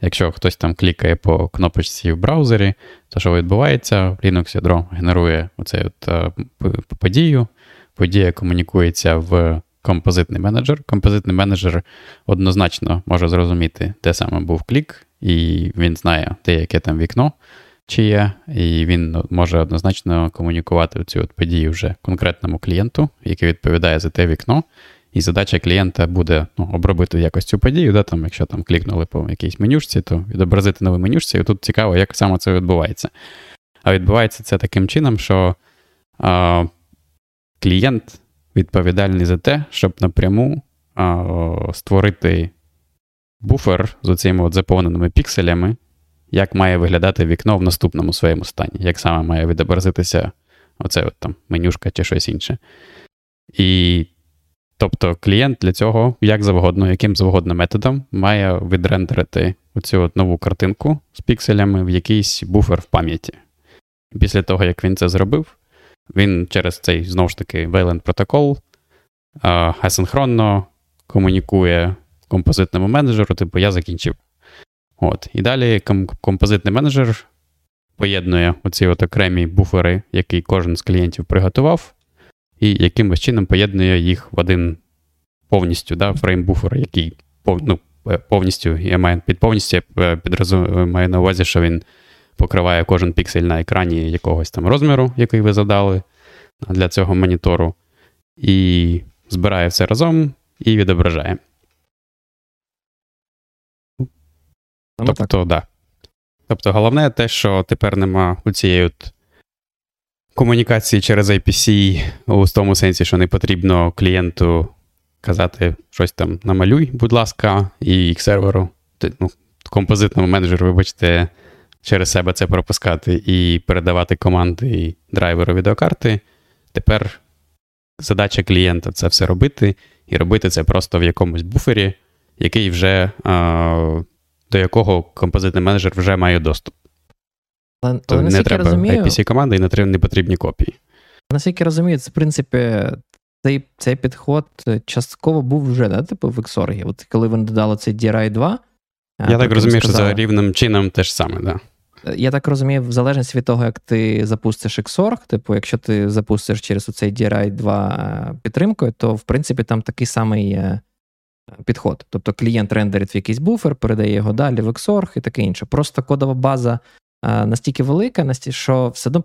Якщо хтось там клікає по кнопочці в браузері, то що відбувається, Linux ядро генерує оцю от, подію, подія комунікується в композитний менеджер. Композитний менеджер однозначно може зрозуміти, де саме був клік, і він знає, де яке там вікно чи є, і він може однозначно комунікувати цю от подію вже конкретному клієнту, який відповідає за те вікно. І задача клієнта буде ну, обробити якось цю подію, да, там, якщо там клікнули по якійсь менюшці, то відобразити нову менюшці. І тут цікаво, як саме це відбувається. А відбувається це таким чином, що а, клієнт відповідальний за те, щоб напряму а, створити буфер з оцими от заповненими пікселями, як має виглядати вікно в наступному своєму стані, як саме має відобразитися оце от там менюшка чи щось інше. І тобто клієнт для цього, як завгодно, яким завгодно методом, має відрендерити оцю от нову картинку з пікселями в якийсь буфер в пам'яті. Після того, як він це зробив, він через цей знову ж таки Wayland протокол асинхронно комунікує композитному менеджеру, типу, я закінчив. От. І далі композитний менеджер поєднує оці от окремі буфери, які кожен з клієнтів приготував, і якимось чином поєднує їх в один повністю да, фрейм буфер, який ну, е, повністю я маю під повністю я підразу, маю на увазі, що він покриває кожен піксель на екрані якогось там розміру, який ви задали для цього монітору, і збирає все разом і відображає. Саме тобто, так. Да. Тобто, головне те, що тепер нема у цієї от комунікації через IPC у тому сенсі, що не потрібно клієнту казати щось там намалюй, будь ласка, і їх серверу, ну, композитному менеджеру, вибачте, через себе це пропускати і передавати команди і драйверу відеокарти. Тепер задача клієнта це все робити, і робити це просто в якомусь буфері, який вже а, до якого композитний менеджер вже має доступ. Але, То але не треба розумію, IPC команди і не треба не потрібні копії. Наскільки розумію, це в принципі цей цей підход частково був вже, да, типу, в Xorg. От коли вони додали цей DRI 2. Я так розумію, сказали, що за рівним чином те ж саме, да. я так розумію, в залежності від того, як ти запустиш Xorg, типу, якщо ти запустиш через цей DRI 2 підтримкою, то в принципі там такий самий підход. Тобто клієнт рендерить в якийсь буфер, передає його далі в Xorg і таке інше. Просто кодова база настільки велика, настільки, що все одно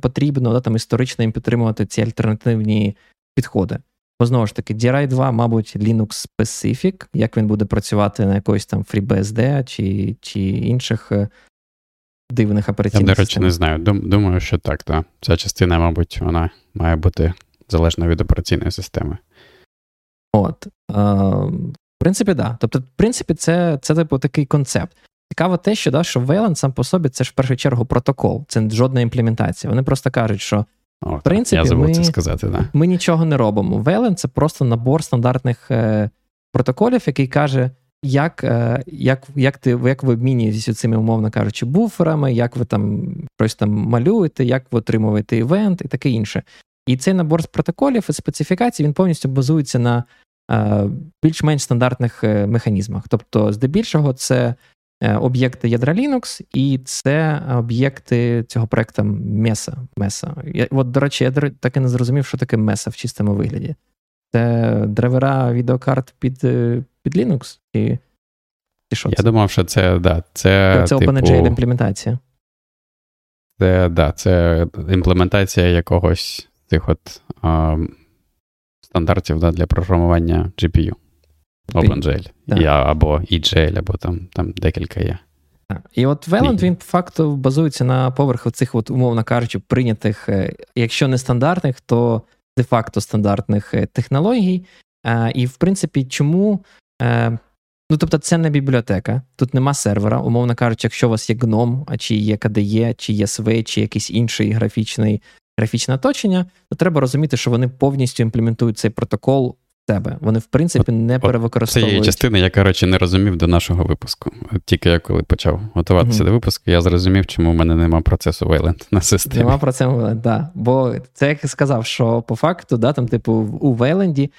потрібно да, там, історично їм підтримувати ці альтернативні підходи. Бо знову ж таки, DRI 2, мабуть, Linux Specific, як він буде працювати на якоїсь там FreeBSD чи чи інших е, дивних операційних Я, до речі, не знаю. Думаю, що так, так. Ця частина, мабуть, вона має бути залежна від операційної системи. От. Е, в принципі, так. Да. Тобто, в принципі, це це типу такий концепт. Цікаво те, що да, що Wayland сам по собі це ж в першу чергу протокол, це жодна імплементація. Вони просто кажуть, що о, в принципі, я ми, це сказати, да. ми нічого не робимо. Вейлен це просто набор стандартних е, протоколів, який каже, як е, як, як, ти, як ви обмінюєтеся цими, умовно кажучи, буферами, як ви там щось там малюєте, як ви отримуєте івент і таке інше. І цей набор з протоколів і специфікацій він повністю базується на е, більш-менш стандартних е, механізмах. Тобто, здебільшого, це Е, об'єкти ядра Linux, і це об'єкти цього проекту Mesa. Mesa. Я, От, до речі, я так і не зрозумів, що таке Mesa в чистому вигляді. Це драйвера відеокарт під під Linux? І, і що Я це? думав, що це да, це, це типу, OpenGL імплементація. Це да, це імплементація якогось тих от а, стандартів да, для програмування GPU. OpenGL. Я, або EGL, або там там декілька є. І от Wayland, він по факту базується на поверху цих, от, умовно кажучи, прийнятих, е, якщо не стандартних, то де-факто стандартних е, технологій. І, в принципі, чому. Е, ну, тобто, це не бібліотека, тут нема сервера, умовно кажучи, якщо у вас є GNOME, а чи є KDE, чи є SV, чи якийсь інший графічний, графічне оточення, то треба розуміти, що вони повністю імплементують цей протокол в тебе. Вони, в принципі, не от, перевикористовують. Це є частина, я, коротше, не розумів до нашого випуску. Тільки я коли почав готуватися mm-hmm. до випуску, я зрозумів, чому в мене нема процесу Wayland на системі. Нема процесу Wayland, да. Бо це як я сказав, що по факту, да, там, типу, у Wayland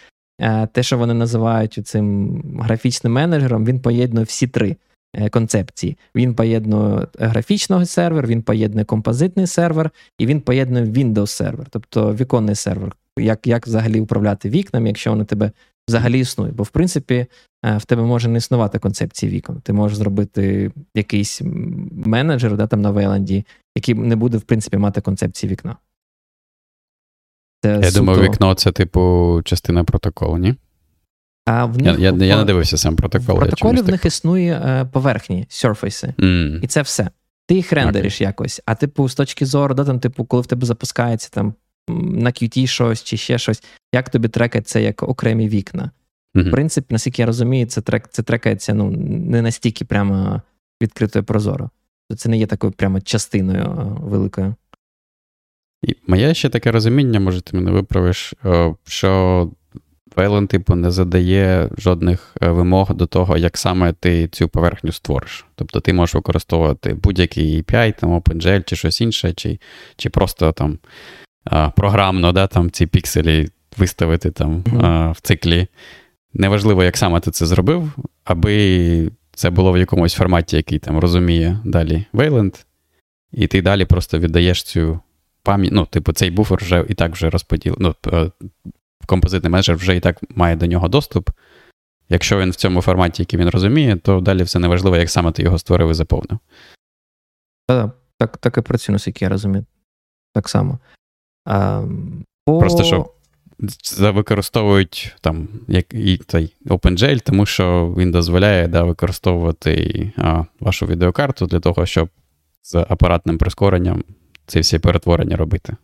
е, те, що вони називають цим графічним менеджером, він поєднує всі три. Е, концепції. Він поєднує графічний сервер, він поєднує композитний сервер і він поєднує Windows сервер, тобто віконний сервер, як як взагалі управляти вікнами, якщо вони тебе взагалі існують. Бо, в принципі, е, в тебе може не існувати концепції вікон. Ти можеш зробити якийсь менеджер да, там на Вейланді, який не буде, в принципі, мати концепції вікна. Це Я суто... думаю, вікно це, типу, частина протоколу, ні? А в них, Я я, я не дивився сам протокол. В протоколі в них існує е, поверхні, серфейси, mm. і це все. Ти їх рендериш okay. якось. А типу, з точки зору, да, там, типу, коли в тебе запускається там на QT щось чи ще щось, як тобі трекать це як окремі вікна. Mm-hmm. В принципі, наскільки я розумію, це трек, це трекається ну, не настільки прямо відкрито і прозоро. Це не є такою прямо частиною е, великою. І Моє ще таке розуміння, може, ти мене виправиш, що Вейлен, типу, не задає жодних е, вимог до того, як саме ти цю поверхню створиш. Тобто ти можеш використовувати будь-який API, там OpenGL чи щось інше, чи чи просто там програмно да, там ці пікселі виставити там mm-hmm. в циклі. Неважливо, як саме ти це зробив, аби це було в якомусь форматі, який там розуміє далі Wayland, і ти далі просто віддаєш цю пам'ять. Ну, типу, цей буфер вже і так вже розподіл. Ну, е, композитний менеджер вже і так має до нього доступ. Якщо він в цьому форматі, який він розуміє, то далі все неважливо, як саме ти його створив і заповнив. Так, так, так і працює, наскільки я розумію. Так само. А, по... Просто що використовують там як і цей OpenGL, тому що він дозволяє да, використовувати а, вашу відеокарту для того, щоб з апаратним прискоренням ці всі перетворення робити.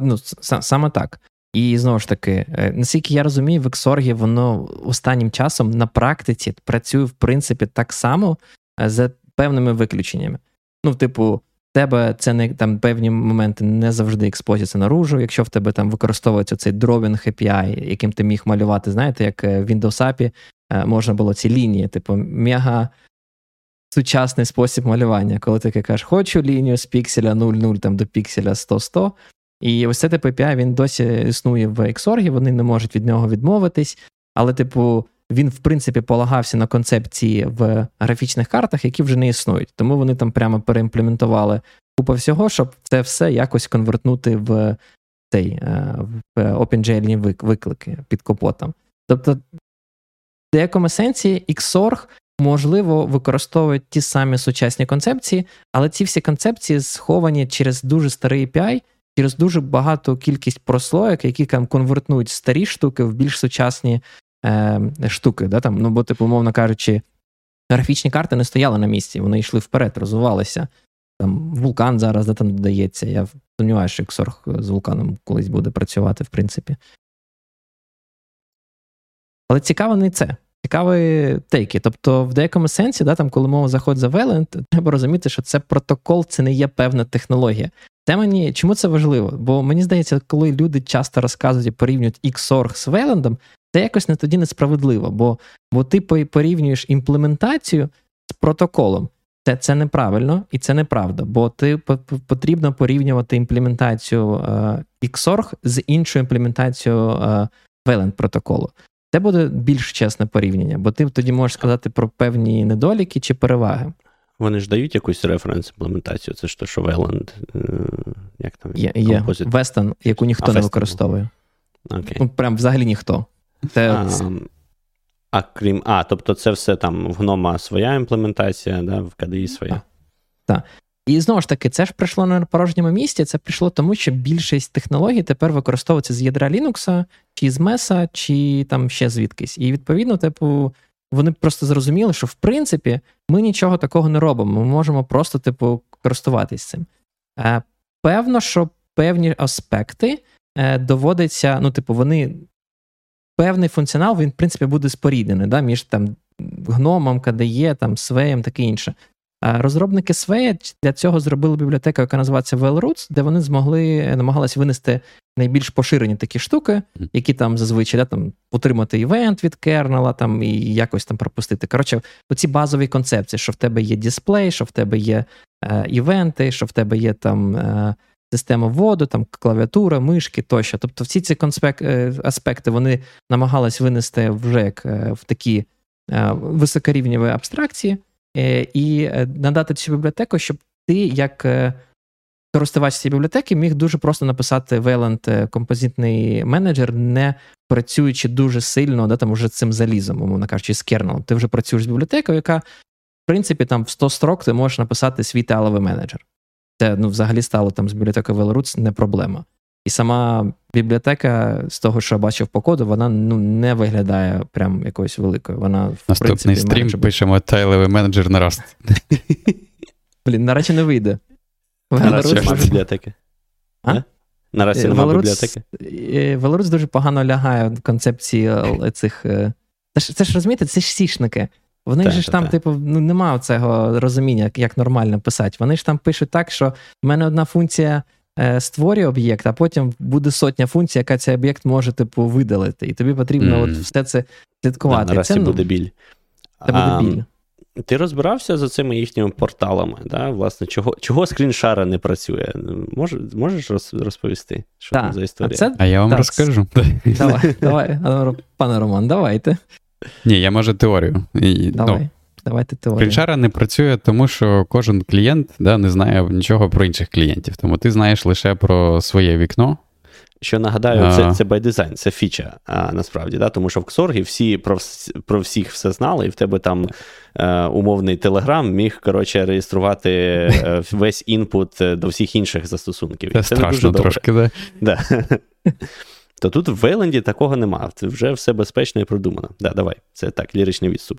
Ну, Саме так. І знову ж таки, е, наскільки я розумію, в Xorg воно останнім часом на практиці працює, в принципі, так само е, за певними виключеннями. Ну, типу, в тебе це не там певні моменти не завжди експозиться наружу. Якщо в тебе там використовується цей drawing API, яким ти міг малювати, знаєте, як е, в Windows API можна було ці лінії, типу, мега. Сучасний спосіб малювання, коли ти кажеш, хочу лінію з пікселя 0,0 там до пікселя 100-100, і ось цей тип API, він досі існує в Xorg, вони не можуть від нього відмовитись. Але, типу, він, в принципі, полагався на концепції в графічних картах, які вже не існують. Тому вони там прямо переімплементували купа всього, щоб це все якось конвертнути в цей е, в OpenGL виклики під капотом. Тобто, в деякому сенсі Xorg, можливо, використовують ті самі сучасні концепції, але ці всі концепції сховані через дуже старий API, через дуже багату кількість прослоєк, які там конвертують старі штуки в більш сучасні е, штуки. Да, там, Ну, бо, типу, умовно кажучи, графічні карти не стояли на місці, вони йшли вперед, розвивалися. Там Вулкан зараз де там додається. Я сумніваюся, що Xorg з вулканом колись буде працювати, в принципі. Але цікаво не це. Цікаві тейки. Тобто, в деякому сенсі, да, там, коли мова заходить за Wayland, треба розуміти, що це протокол, це не є певна технологія. Це мені, Чому це важливо? Бо мені здається, коли люди часто розказують і порівнюють Xorg з Wayland, це якось не тоді несправедливо, бо бо ти порівнюєш імплементацію з протоколом. Це це неправильно і це неправда, бо ти потрібно порівнювати імплементацію е, Xorg з іншою імплементацією е, Wayland протоколу. Це буде більш чесне порівняння, бо ти тоді можеш сказати про певні недоліки чи переваги. Вони ж дають якусь референс-імплементацію, це ж то, що Wayland, е, як там є, є. Weston, яку ніхто а, не використовує. Окей. Ну, Прям взагалі ніхто. Це... А, а крім, а, тобто це все там в гнома своя імплементація, да, в KDE своя. Так. І знову ж таки, це ж прийшло на порожньому місці. Це прийшло тому, що більшість технологій тепер використовується з ядра Linux, чи з Mesa, чи там ще звідкись. І відповідно, типу, вони просто зрозуміли, що в принципі ми нічого такого не робимо. Ми можемо просто, типу, користуватись цим. Е, Певно, що певні аспекти е, доводиться, ну, типу, вони. Певний функціонал, він, в принципі, буде споріднений да, між там гномом, КДЄ, там, свеєм, таке інше. Розробники Sway для цього зробили бібліотеку, яка називається WellRoots, де вони змогли намагалися винести найбільш поширені такі штуки, які там зазвичай да, там, отримати івент від кернела там, і якось там пропустити. Коротше, оці базові концепції, що в тебе є дисплей, що в тебе є е, івенти, що в тебе є там е, система воду, там клавіатура, мишки тощо. Тобто, всі ці конспек, е, аспекти вони намагались винести вже як е, в такі е, високорівневі абстракції. Е, і е, надати цю бібліотеку, щоб ти, як е, користувач цієї бібліотеки, міг дуже просто написати Wayland композитний менеджер, не працюючи дуже сильно, да, там уже цим залізом, умовно кажучи, з кернелом. Ти вже працюєш з бібліотекою, яка, в принципі, там в 100 строк ти можеш написати свій теаловий менеджер. Це ну, взагалі стало там з бібліотекою WellRoots не проблема. І сама бібліотека, з того, що я бачив по коду, вона ну, не виглядає прям якоюсь великою. Вона, в Наступний принципі, стрім менеджер... пишемо тайловий менеджер на Rust. [LAUGHS] Блін, наразі не вийде. Наразі нема бібліотеки. А? Наразі немає бібліотеки. Велорус дуже погано лягає в концепції [LAUGHS] цих. Е, це ж, це ж розумієте, це ж сішники. Вони та, ж та, там, та. типу, ну, немає цього розуміння, як нормально писати. Вони ж там пишуть так, що в мене одна функція Е, створює об'єкт, а потім буде сотня функцій, яка цей об'єкт може типу видалити. І тобі потрібно mm. от все це слідкувати. Да, це ну, буде біль. Це буде а, біль. Ти розбирався за цими їхніми порталами? Да? Власне, чого чого скріншара не працює? Мож, можеш розповісти, що да. там за історія? А, це... а я вам так. розкажу. Давай, давай, пане Роман, давайте. Ні, я може теорію. Ну, давай. Ну, Давайте теорію. Крінчара не працює, тому що кожен клієнт да, не знає нічого про інших клієнтів. Тому ти знаєш лише про своє вікно. Що нагадаю, це це by design, це фіча а, насправді, да? тому що в Ксоргі всі про про всіх все знали, і в тебе там е, умовний телеграм міг коротше, реєструвати е, весь інпут е, до всіх інших застосунків. Це, це страшно трошки, да? да. То тут в Вейленді такого нема. Це вже все безпечно і продумано. Да, Давай, це так, ліричний відступ.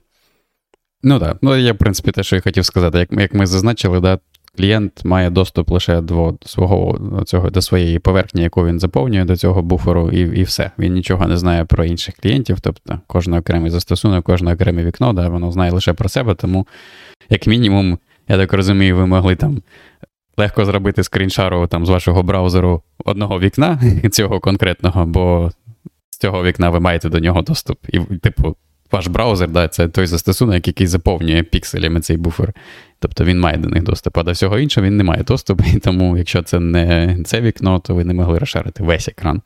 Ну так. Ну, я, в принципі, те, що я хотів сказати, як як ми зазначили, да, клієнт має доступ лише до свого цього, до своєї поверхні, яку він заповнює до цього буферу, і і все. Він нічого не знає про інших клієнтів, тобто кожен окремий застосунок, кожне окреме вікно, да, воно знає лише про себе, тому, як мінімум, я так розумію, ви могли там. Легко зробити скріншару там з вашого браузеру одного вікна, [LAUGHS] цього конкретного, бо з цього вікна ви маєте до нього доступ. І, типу, ваш браузер, да, це той застосунок, який заповнює пікселями цей буфер. Тобто він має до них доступ, а до всього іншого він не має доступу. І тому, якщо це не це вікно, то ви не могли розшарити весь екран.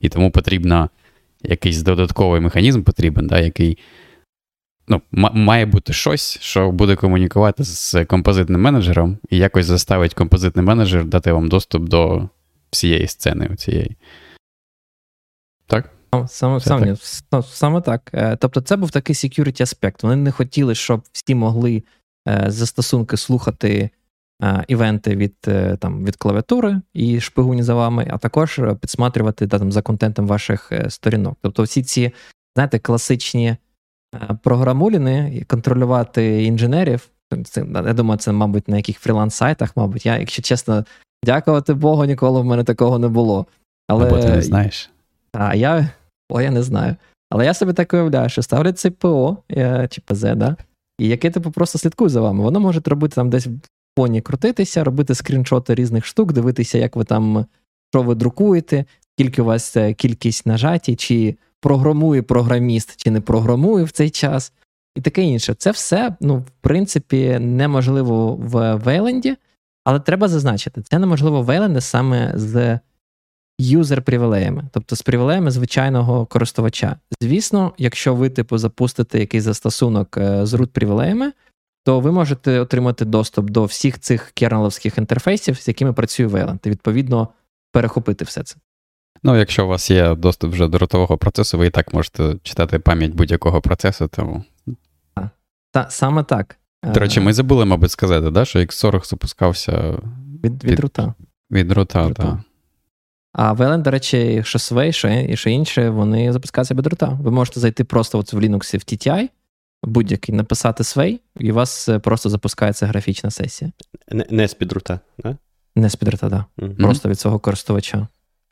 І тому потрібно якийсь додатковий механізм потрібен, да, який ну, має бути щось, що буде комунікувати з композитним менеджером, і якось заставить композитний менеджер дати вам доступ до всієї сцени. цієї. Саме саме, так. саме так. Е, тобто, це був такий security аспект. Вони не хотіли, щоб всі могли е, застосунки слухати е, івенти від там, від клавіатури і шпигуні за вами, а також підсматрювати да, там, за контентом ваших сторінок. Тобто, всі ці, знаєте, класичні програмуліни контролювати інженерів. Це, Я думаю, це, мабуть, на яких фріланс-сайтах, мабуть. Я, якщо чесно, дякувати Богу, ніколи в мене такого не було. Але Або ти не знаєш. А я о, я не знаю. Але я собі так уявляю, що ставлять цей ПО е, чи ПЗ, да? і яке типу просто слідкує за вами. Воно може робити там десь в фоні крутитися, робити скріншоти різних штук, дивитися, як ви там, що ви друкуєте, скільки у вас е, кількість нажаті, чи програмує програміст, чи не програмує в цей час, і таке інше. Це все, ну, в принципі, неможливо в Вейленді, але треба зазначити, це неможливо в Вейленді саме з юзер-привілеями, тобто з привілеями звичайного користувача. Звісно, якщо ви типу запустите якийсь застосунок е, з root привілеями, то ви можете отримати доступ до всіх цих кернеловських інтерфейсів, з якими працює Wayland, і відповідно перехопити все це. Ну, якщо у вас є доступ вже до ротового процесу, ви і так можете читати пам'ять будь-якого процесу, тому. Та, саме так. До речі, ми забули, мабуть, сказати, да, що X40 запускався від від, від рута. Від рута, так. А VLAN, до речі, що що, і що інше, вони запускаються без рута. Ви можете зайти просто от в Linux в TTI, будь-який, написати Sway, і у вас е, просто запускається графічна сесія. Не, не з під рута, да? Не з під рута, так. Да. Mm-hmm. Просто від цього користувача.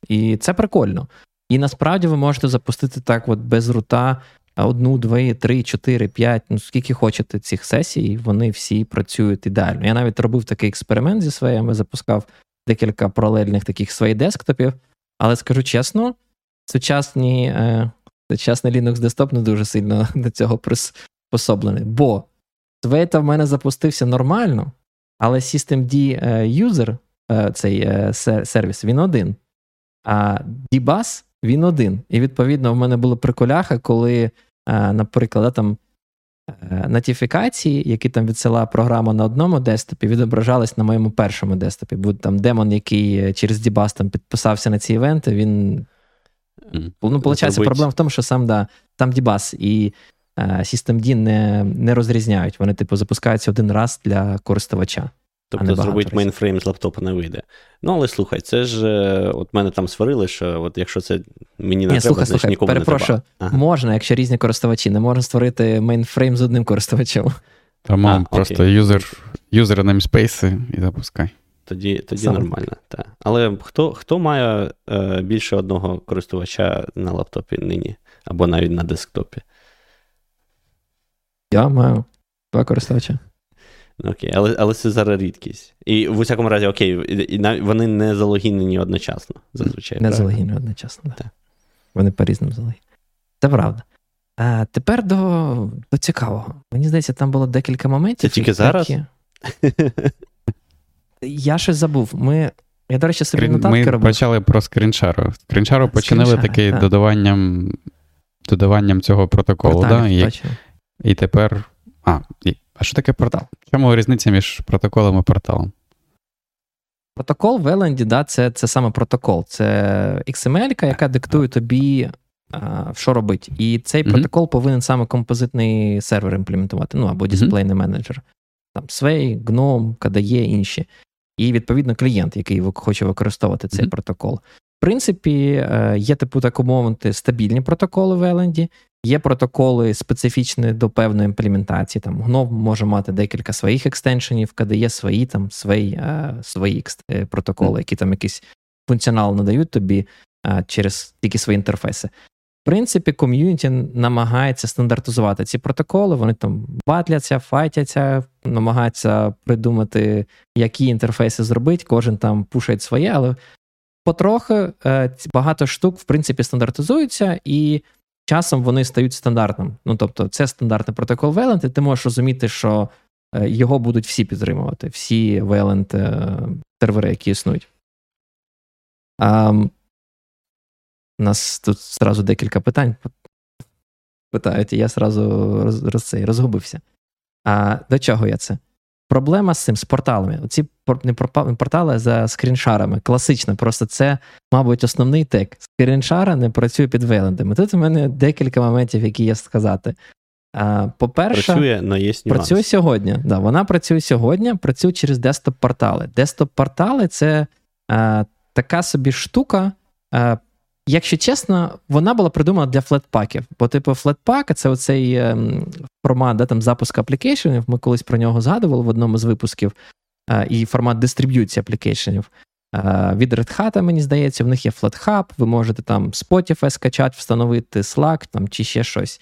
І це прикольно. І насправді ви можете запустити так, от без рута одну, дві, три, чотири, п'ять, ну скільки хочете цих сесій, вони всі працюють ідеально. Я навіть робив такий експеримент зі своїми, запускав декілька паралельних таких своїх десктопів, але скажу чесно, сучасні, е, сучасний Linux Desktop не дуже сильно [LAUGHS] до цього приспособлений. Бо Свейта в мене запустився нормально, але systemd е, user, е, цей е, сервіс, він один. А Dbus він один. І відповідно в мене були приколяха, коли, е, наприклад, там Е, нотифікації, які там відсила програма на одному десктопі, відображались на моєму першому десктопі. Бо там демон, який е, через Дібас там підписався на ці івенти, він. Mm. Ну, виходить, проблема в тому, що сам да, там Дібас і е, Systemd не не розрізняють. Вони, типу, запускаються один раз для користувача. Тобто зробити мейнфрейм з лаптопа не вийде. Ну, але слухай, це ж е, от мене там сварили, що от якщо це мені не Ні, треба, слухай, значить слухай, нікому перепрошую, не треба. Ага. Можна, якщо різні користувачі, не можна створити мейнфрейм з одним користувачем. А, просто user, user namespace і запускай. Тоді тоді нормально. так. Але хто хто має е, більше одного користувача на лаптопі нині, або навіть на десктопі? Я маю два користувача. Окей, але але це зараз рідкість. І в усякому разі, окей, і, і вони не залогінені одночасно, зазвичай. Не залогінені одночасно, так. Вони по-різному залогінені. Це правда. А Тепер до до цікавого. Мені здається, там було декілька моментів. Це тільки зараз? [LAUGHS] Я щось забув. Ми. Я, до речі, собі Скрін... нотатки Ми робив. почали про скріншару. Скріншару починили таки додаванням додаванням цього протоколу. да? І, і тепер. А, і а що таке портал? В чому різниця між протоколом і порталом? Протокол в Еленді, да, це це саме протокол. Це XML, яка диктує тобі, а, що робити. І цей mm-hmm. протокол повинен саме композитний сервер імплементувати, ну або дисплейний mm-hmm. менеджер. Там Sway, GNOME, KDE, інші. І, відповідно, клієнт, який хоче використовувати цей mm-hmm. протокол. В принципі, е, є типу так умовити стабільні протоколи в Еленді, Є протоколи специфічні до певної імплементації. Там GNOME може мати декілька своїх екстеншенів, є свої там свої а, свої е, протоколи, які там якийсь функціонал надають тобі а, через тільки свої інтерфейси. В принципі, ком'юніті намагається стандартизувати ці протоколи, вони там батляться, файтяться, намагаються придумати, які інтерфейси зробити, кожен там пушить своє, але потрохи е, багато штук, в принципі, стандартизуються і часом вони стають стандартним. Ну тобто, це стандартний протокол Вейленд, і ти можеш розуміти, що е, його будуть всі підтримувати, всі Вейленд сервери, які існують. А, У нас тут зразу декілька питань питають, і я зразу роз, роз, розгубився. А до чого я це? Проблема з цим з порталами. Оці не портали за скріншарами. Класично, просто це, мабуть, основний тек. Скріншара не працює під вейлендами. Тут у мене декілька моментів, які є сказати. По-перше, працює, но є працює сьогодні. Да, Вона працює сьогодні, працює через десктоп-портали. Десктоп-портали це а, така собі штука. А, Якщо чесно, вона була придумана для флетпаків. Бо, типу, флетпак це оцей ем, формат да, там, запуску аплікейшенів. Ми колись про нього згадували в одному з випусків. Е, і формат дистриб'юції аплікейшенів. Е, від Red Hat, мені здається, в них є FlatHub, ви можете там Spotify скачати, встановити Slack там, чи ще щось.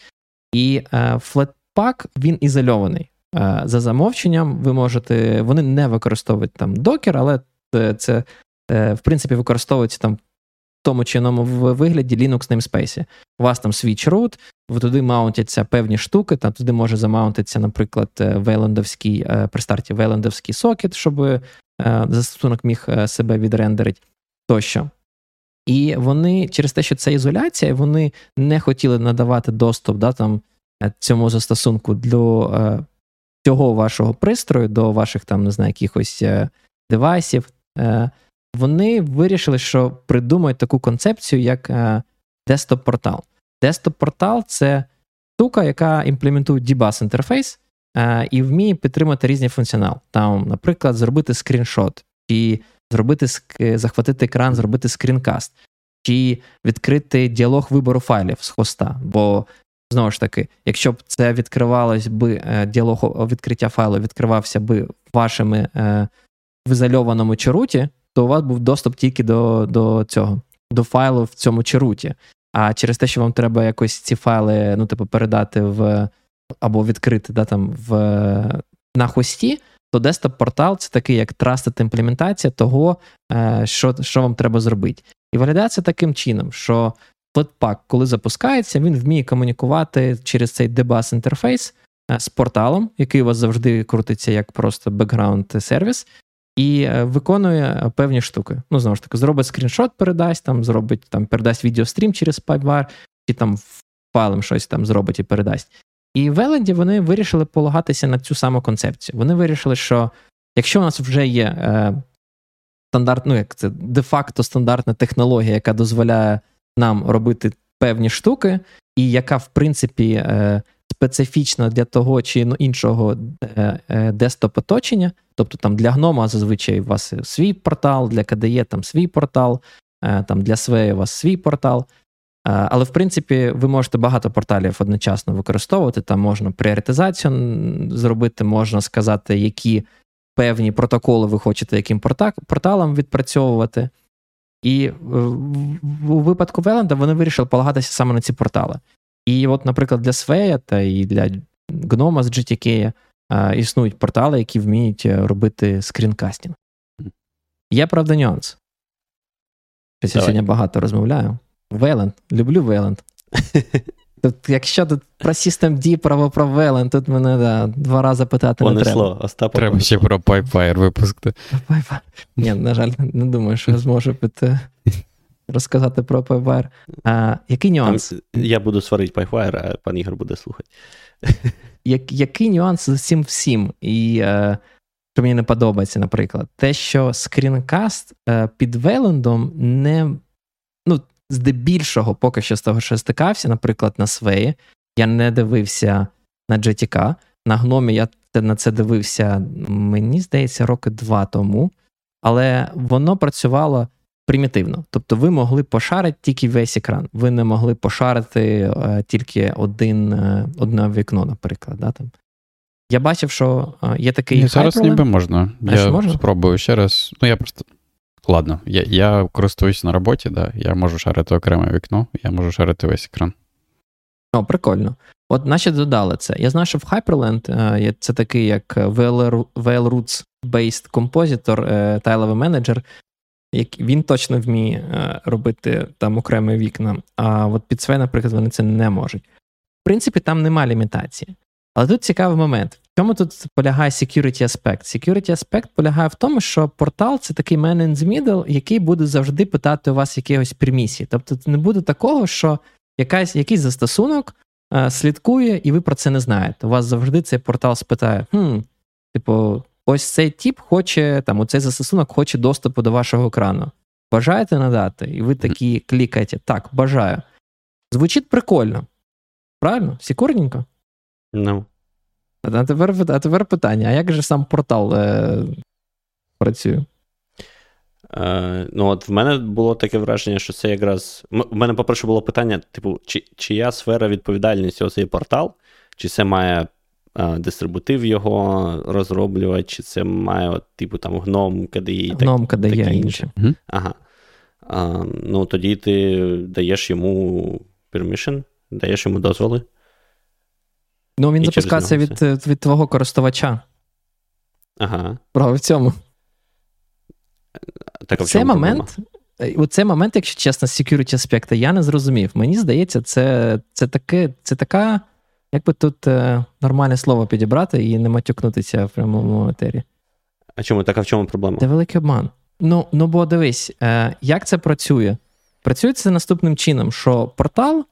І е, Flatpak, він ізольований. Е, за замовченням, ви можете, вони не використовують там Docker, але це, е, в принципі, використовується там тому чи іному вигляді Linux namespace. У вас там switch root, туди маунтяться певні штуки, там туди може замаунтитися, наприклад, вейлендовський е, при старті вейлендовський сокет, щоб е, застосунок міг е, себе відрендерити тощо. І вони через те, що це ізоляція, вони не хотіли надавати доступ да, там, цьому застосунку до цього вашого пристрою, до ваших там, не знаю, якихось девайсів вони вирішили, що придумають таку концепцію, як desktop portal. Desktop portal це штука, яка імплементує D-Bus інтерфейс е, і вміє підтримати різні функціонал. Там, наприклад, зробити скріншот, чи зробити захватити екран, зробити screencast, чи відкрити діалог вибору файлів з хоста. Бо знову ж таки, якщо б це відкривалось би е, діалог відкриття файлу відкривався би вашими е, в ізольованому чаруті, то у вас був доступ тільки до до цього, до файлу в цьому черуті. А через те, що вам треба якось ці файли, ну, типу, передати в або відкрити да, там, в, на хості, то десктоп-портал це такий як trusted імплементація того, е, що що вам треба зробити. І виглядає таким чином, що Flatpak, коли запускається, він вміє комунікувати через цей debus інтерфейс з порталом, який у вас завжди крутиться як просто бекграунд сервіс, і е, виконує певні штуки. Ну, знову ж таки, зробить скріншот, передасть, там, зробить там, передасть відеострім через PipeWire, чи там файлом щось там зробить і передасть. І в Веленді вони вирішили полагатися на цю саму концепцію. Вони вирішили, що якщо у нас вже є е, стандарт, ну як це де-факто стандартна технологія, яка дозволяє нам робити певні штуки, і яка, в принципі, е, специфічна для того чи іншого е, е, десктоп-оточення, тобто там для гнома зазвичай у вас свій портал, для KDE там свій портал, е, там для SWE у вас свій портал. Але, в принципі, ви можете багато порталів одночасно використовувати. Там можна пріоритизацію зробити, можна сказати, які певні протоколи ви хочете яким порталом відпрацьовувати. І у випадку Wayland а вони вирішили полагатися саме на ці портали. І от, наприклад, для Sway я та і для Гнома з GTK існують портали, які вміють е, робити скрінкастінг. Є, правда, нюанс. Я сьогодні багато розмовляю. Wayland, люблю Wayland. [LAUGHS] Тут, Якщо тут про System про, про Вейленд, тут мене да, два рази питати Понесло. не треба. Остапа треба ще про PipeFire випускати. Ні, на жаль, не думаю, що я зможу піти розказати про PipeWire. А, Який нюанс? Я буду сварити PipeWire, а пан Ігор буде слухати. [LAUGHS] Як, Який нюанс з цим всім? І е, що мені не подобається, наприклад, те, що скрінкаст е, під Вейлендом не. ну, Здебільшого, поки що з того, що стикався, наприклад, на Свеї, я не дивився на GTK. На гномі я на це дивився, мені здається, роки два тому, але воно працювало примітивно. Тобто ви могли пошарити тільки весь екран. Ви не могли пошарити е, тільки один, е, одне вікно, наприклад. Да, там. Я бачив, що е, є такий. Ні, зараз ніби можна. А я можна? спробую ще раз. Ну, я просто. Ладно, я я користуюсь на роботі, да. я можу шарити окреме вікно, я можу шарити весь екран. О, прикольно. От наші додали це. Я знаю, що в Hyperland це такий як VL Roots Based Compositor, тайловий менеджер, він точно вміє е, робити там окремі вікна. А от під своє, наприклад, вони це не можуть. В принципі, там нема лімітації. Але тут цікавий момент. В чому тут полягає security аспект? Security аспект полягає в тому, що портал це такий man in the middle, який буде завжди питати у вас якихось примісій. Тобто не буде такого, що якась, якийсь застосунок е, слідкує, і ви про це не знаєте. У вас завжди цей портал спитає: хм, типу, ось цей тип хоче, там, оцей застосунок хоче доступу до вашого екрану. Бажаєте надати? І ви такі клікаєте. Так, бажаю. Звучить прикольно. Правильно? Сікурненько? Ну. А тепер а тепер питання: а як же сам портал е, працює? Е, Ну, от в мене було таке враження, що це якраз. В мене, по-перше, було питання: типу, чи, чия сфера відповідальності оцей портал? Чи це має дистрибутив його розроблювати, чи це має, от, типу, там гном, KDE і Гном, KDE таке інше. інше. Ага. А, Ну, тоді ти даєш йому permission, даєш йому дозволи. Ну, він запускається від від твого користувача. Ага. Право в цьому. Так, а в цей чому момент, е, у цей момент, якщо чесно, з security аспекту, я не зрозумів. Мені здається, це це, таке, це така, як би тут е, нормальне слово підібрати і не матюкнутися в прямому етері. А чому так, а в чому проблема? Це великий обман. Ну, ну бо дивись, е, як це працює? Працює це наступним чином, що портал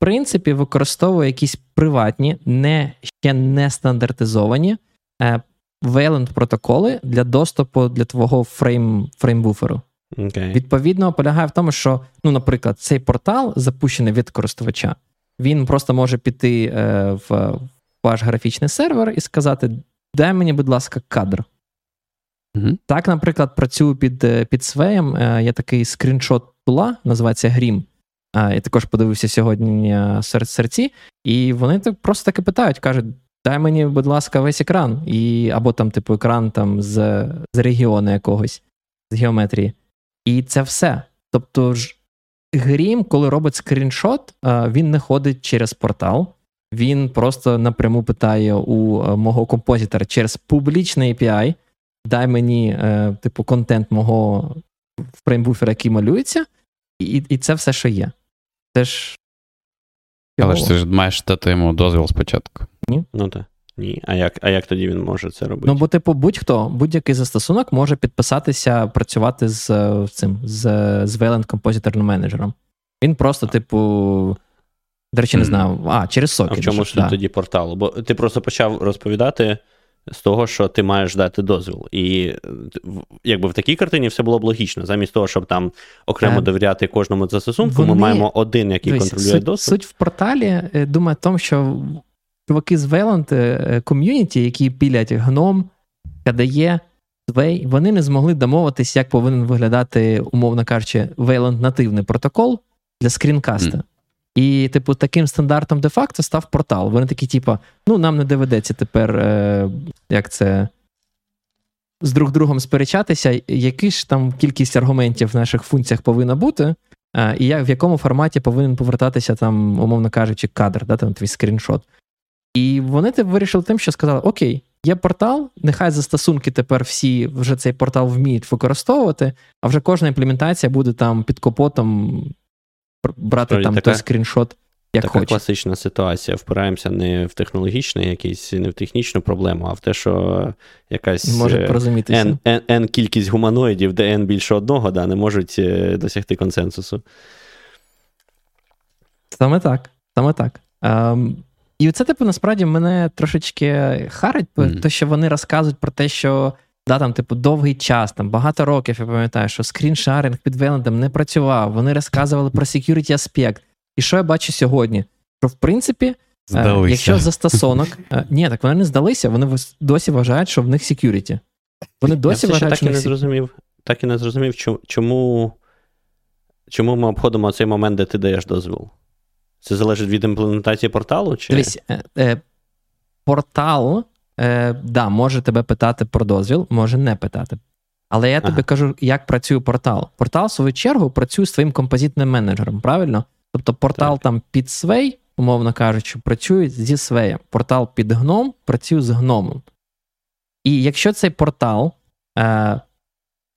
в принципі, використовує якісь приватні, не ще не стандартизовані е, Wayland протоколи для доступу для твого фрейм, фреймбуферу. Okay. Відповідно, полягає в тому, що, ну, наприклад, цей портал запущений від користувача. Він просто може піти е, в ваш графічний сервер і сказати: дай мені, будь ласка, кадр. Mm-hmm. Так, наприклад, працюю під е, під Свеєм. Е, є такий скріншот тула, називається Грім. Я також подивився сьогодні е, серед серці, і вони так просто таки питають: кажуть: дай мені, будь ласка, весь екран, і або там, типу, екран там з з регіону якогось, з геометрії. І це все. Тобто, ж Грім, коли робить скріншот, е, він не ходить через портал. Він просто напряму питає у е, мого композитора через публічний API, дай мені, типу, контент мого фреймбуфера, який малюється, і і це все, що є. Це ж. Але ж ти ж маєш дати йому дозвіл спочатку. Ні. Ну так. Ні. А як а як тоді він може це робити? Ну, бо, типу, будь-хто, будь-який застосунок може підписатися, працювати з цим, з з Wayland Compositor менеджером. Він просто, типу. До речі, не знаю. А, через сокет. А в чому ж да. тоді портал? Бо ти просто почав розповідати з того, що ти маєш дати дозвіл. І якби в такій картині все було б логічно. Замість того, щоб там окремо а, е, довіряти кожному застосунку, вони... ми маємо один, який дивись, контролює суть, доступ. Суть в порталі е, думаю в тому, що чуваки з Wayland ком'юніті, які пілять гном, KDE, Sway, вони не змогли домовитись, як повинен виглядати, умовно кажучи, Wayland нативний протокол для скрінкаста. Mm. І, типу, таким стандартом де-факто став портал. Вони такі, типу, ну, нам не доведеться тепер, е, як це, з друг другом сперечатися, які ж там кількість аргументів в наших функціях повинна бути, е, і як, в якому форматі повинен повертатися, там, умовно кажучи, кадр, да, там твій скріншот. І вони типу, вирішили тим, що сказали: Окей, є портал, нехай застосунки тепер всі вже цей портал вміють використовувати, а вже кожна імплементація буде там під капотом брати Справді, там така, той скріншот. Як Така хоче. класична ситуація. Впираємося не в технологічний якийсь, не в технічну проблему, а в те, що якась Може е, N, N, N кількість гуманоїдів, де N більше одного, да, не можуть е, досягти консенсусу. Саме так. Саме так. Um, і це, типу, насправді мене трошечки харить, mm. то що вони розказують про те, що да, там, типу, довгий час, там багато років, я пам'ятаю, що скріншаринг під Вейлендом не працював. Вони розказували про security аспект. І що я бачу сьогодні? Що в принципі, е, якщо застосунок. Е, ні, так вони не здалися, вони досі вважають, що в них security. Вони досі я вважають, так що і не зрозумів. Так і не зрозумів, чому чому ми обходимо цей момент, де ти даєш дозвіл. Це залежить від імплементації порталу? Чи... Дивись, е, е, портал е, да, може тебе питати про дозвіл, може не питати. Але я ага. тобі кажу, як працює портал. Портал, в свою чергу, працює з твоїм композитним менеджером, правильно? Тобто портал так. там під Sway, умовно кажучи, працює зі Sway єм. Портал під гном працює з гномом. І якщо цей портал, е,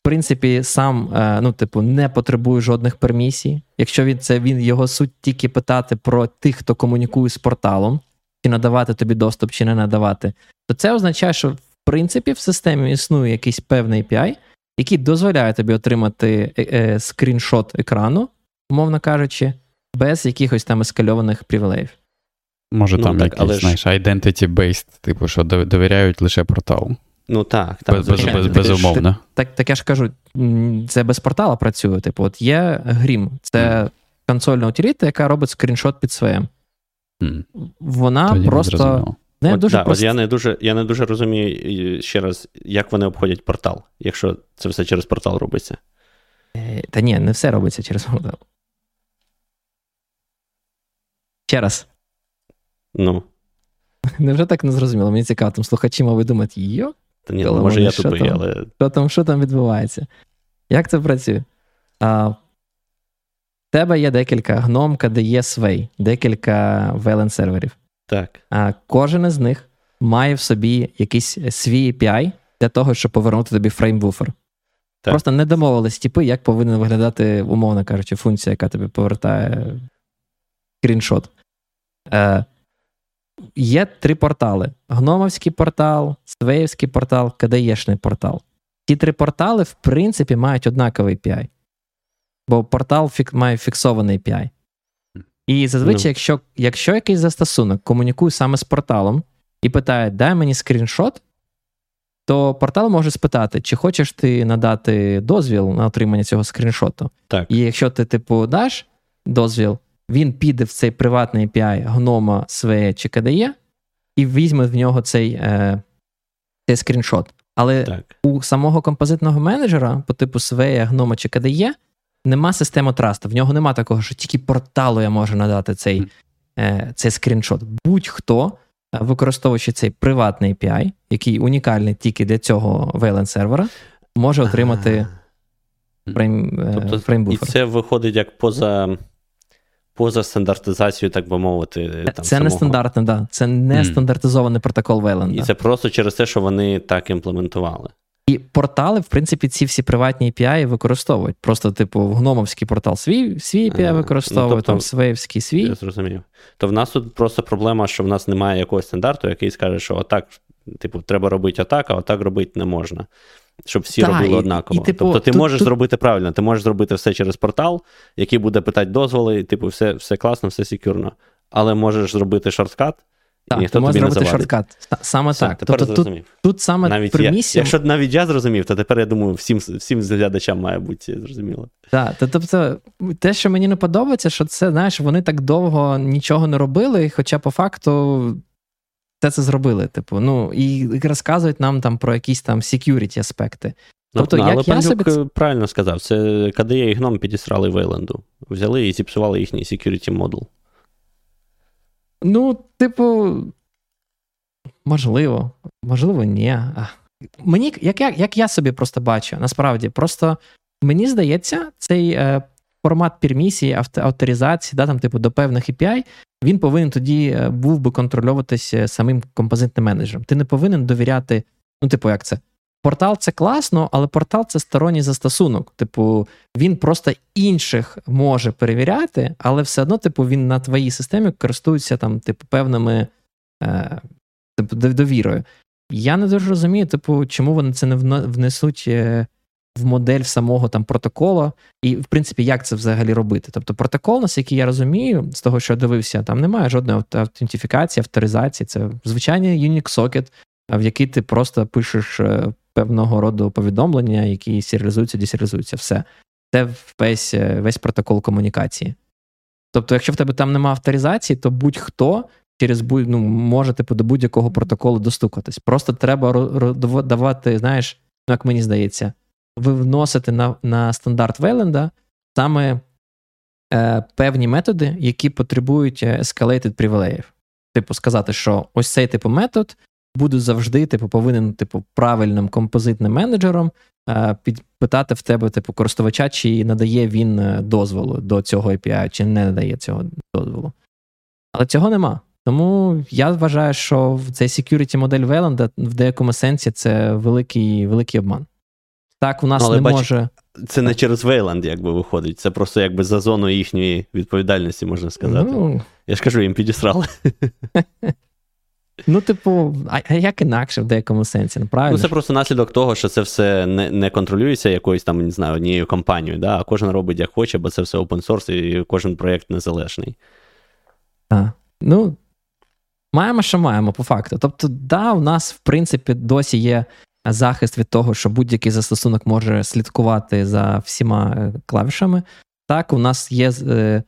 принципі, сам е, ну, типу, не потребує жодних пермісій, якщо він це він його суть тільки питати про тих, хто комунікує з порталом, чи надавати тобі доступ, чи не надавати, то це означає, що в принципі в системі існує якийсь певний API, який дозволяє тобі отримати е, е, скріншот екрану, умовно кажучи, без якихось там ескальованих привілеїв. Може, ну, там так, якийсь, знаєш, identity-based, типу, що довіряють лише порталу. Ну так, так без, без, без, безумовно. Так так я ж кажу, це без портала працює. Типу, от є Грім, це mm. консольна утиліта, яка робить скріншот під своєм. Mm. Вона Тоді просто. Не от, дуже да, просто... от Я не дуже я не дуже розумію ще раз, як вони обходять портал, якщо це все через портал робиться. Е, та ні, не все робиться через портал. Ще раз. Ну. [LAUGHS] Невже так не зрозуміло? Мені цікаво, там слухачі, мабуть, думають, йо. Та ні, ну, може я тупий, там, але. Що там що там відбувається? Як це працює? А, В тебе є декілька гном, KDE, Sway, декілька VLAN серверів. Так. А Кожен із них має в собі якийсь свій API для того, щоб повернути тобі framebuffer. Просто не домовились типи, як повинна виглядати, умовно кажучи, функція, яка тобі повертає скріншот. Е, Є три портали: Гномовський портал, Sway ївський портал, KDE шний портал. Ці три портали, в принципі, мають однаковий API. Бо портал фік, має фіксований API. І зазвичай, ну. Ну. якщо якщо якийсь застосунок комунікує саме з порталом і питає, дай мені скріншот, то портал може спитати, чи хочеш ти надати дозвіл на отримання цього скріншоту. Так. І якщо ти, типу, даш дозвіл, він піде в цей приватний API гнома Свея чи KDE і візьме в нього цей е, цей скріншот. Але так. у самого композитного менеджера по типу Свея, гнома чи KDE нема системи трасту. В нього нема такого, що тільки порталу я можу надати цей е, цей скріншот. Будь-хто, е, використовуючи цей приватний API, який унікальний тільки для цього Wayland сервера, може отримати frame, е, тобто, framebuffer. І це виходить як поза поза стандартизацією, так би мовити. Там, Це самого... не стандартне, да. Це не mm. стандартизований протокол Wayland. І це просто через те, що вони так імплементували. І портали, в принципі, ці всі приватні API використовують. Просто, типу, в гномовський портал свій свій API а, використовує, ну, тобто, там Sway ївський свій. Я зрозумів. То в нас тут просто проблема, що в нас немає якогось стандарту, який скаже, що отак, типу, треба робити отак, а отак робити не можна щоб всі так, робили однаково. І, типу, тобто ти тут, можеш тут... зробити правильно, ти можеш зробити все через портал, який буде питати дозволи, і типу, все все класно, все secur но. Але можеш зробити shortcut, так, і ніхто тобі не shortcut. Саме все, так. Тепер тобто, тут, тут саме навіть пермісія... я, Якщо навіть я зрозумів, то тепер я думаю, всім всім глядачам має бути зрозуміло. Так, тобто, те, що мені не подобається, що це, знаєш, вони так довго нічого не робили, хоча по факту все це зробили. Типу, ну і розказують нам там про якісь там security аспекти. Ну, тобто, ну, як але я собі... Е, правильно сказав, це KDE і гном підісрали Вейленду. Взяли і зіпсували їхній security модул. Ну, типу, можливо, можливо, ні. Мені, як як, як я собі просто бачу, насправді, просто мені здається, цей е, формат пермісії, авторизації, да, там, типу, до певних API, він повинен тоді е, був би контрольовуватися самим композитним менеджером. Ти не повинен довіряти, ну, типу, як це? Портал це класно, але портал це сторонній застосунок. Типу, він просто інших може перевіряти, але все одно, типу, він на твоїй системі користується там, типу, певними е, типу, довірою. Я не дуже розумію, типу, чому вони це не внесуть е, в модель самого там протоколу, і, в принципі, як це взагалі робити. Тобто, протокол, наскільки я розумію, з того, що я дивився, там немає жодної автентифікації, авторизації. Це звичайний Unix сокет, в який ти просто пишеш е, певного роду повідомлення, які серіалізуються, десеріалізуються. Все. Це весь е, весь протокол комунікації. Тобто, якщо в тебе там немає авторизації, то будь-хто через будь ну, може типу, до будь-якого протоколу достукатись. Просто треба давати, знаєш, ну, як мені здається, ви вносите на на стандарт Вейленда саме е, певні методи, які потребують е, escalated привілеїв. Типу, сказати, що ось цей типу метод буде завжди, типу, повинен, типу, правильним композитним менеджером е, підпитати в тебе, типу, користувача, чи надає він е, дозволу до цього API, чи не надає цього дозволу. Але цього нема. Тому я вважаю, що цей security модель Вейленда в деякому сенсі це великий великий обман. Так, у нас Але не бач, може. Це не через Вейланд, якби виходить. Це просто якби за зоною їхньої відповідальності, можна сказати. Ну... Я ж кажу, їм підісрали. [LAUGHS] Ну, типу, а як інакше в деякому сенсі, ну правильно? Ну, це просто наслідок того, що це все не не контролюється якоюсь там, не знаю, однією компанією, да? а кожен робить як хоче, бо це все open source і кожен проєкт незалежний. Так. Ну, маємо, що маємо, по факту. Тобто, да, у нас, в принципі, досі є захист від того, що будь-який застосунок може слідкувати за всіма е, клавішами. Так, у нас є е,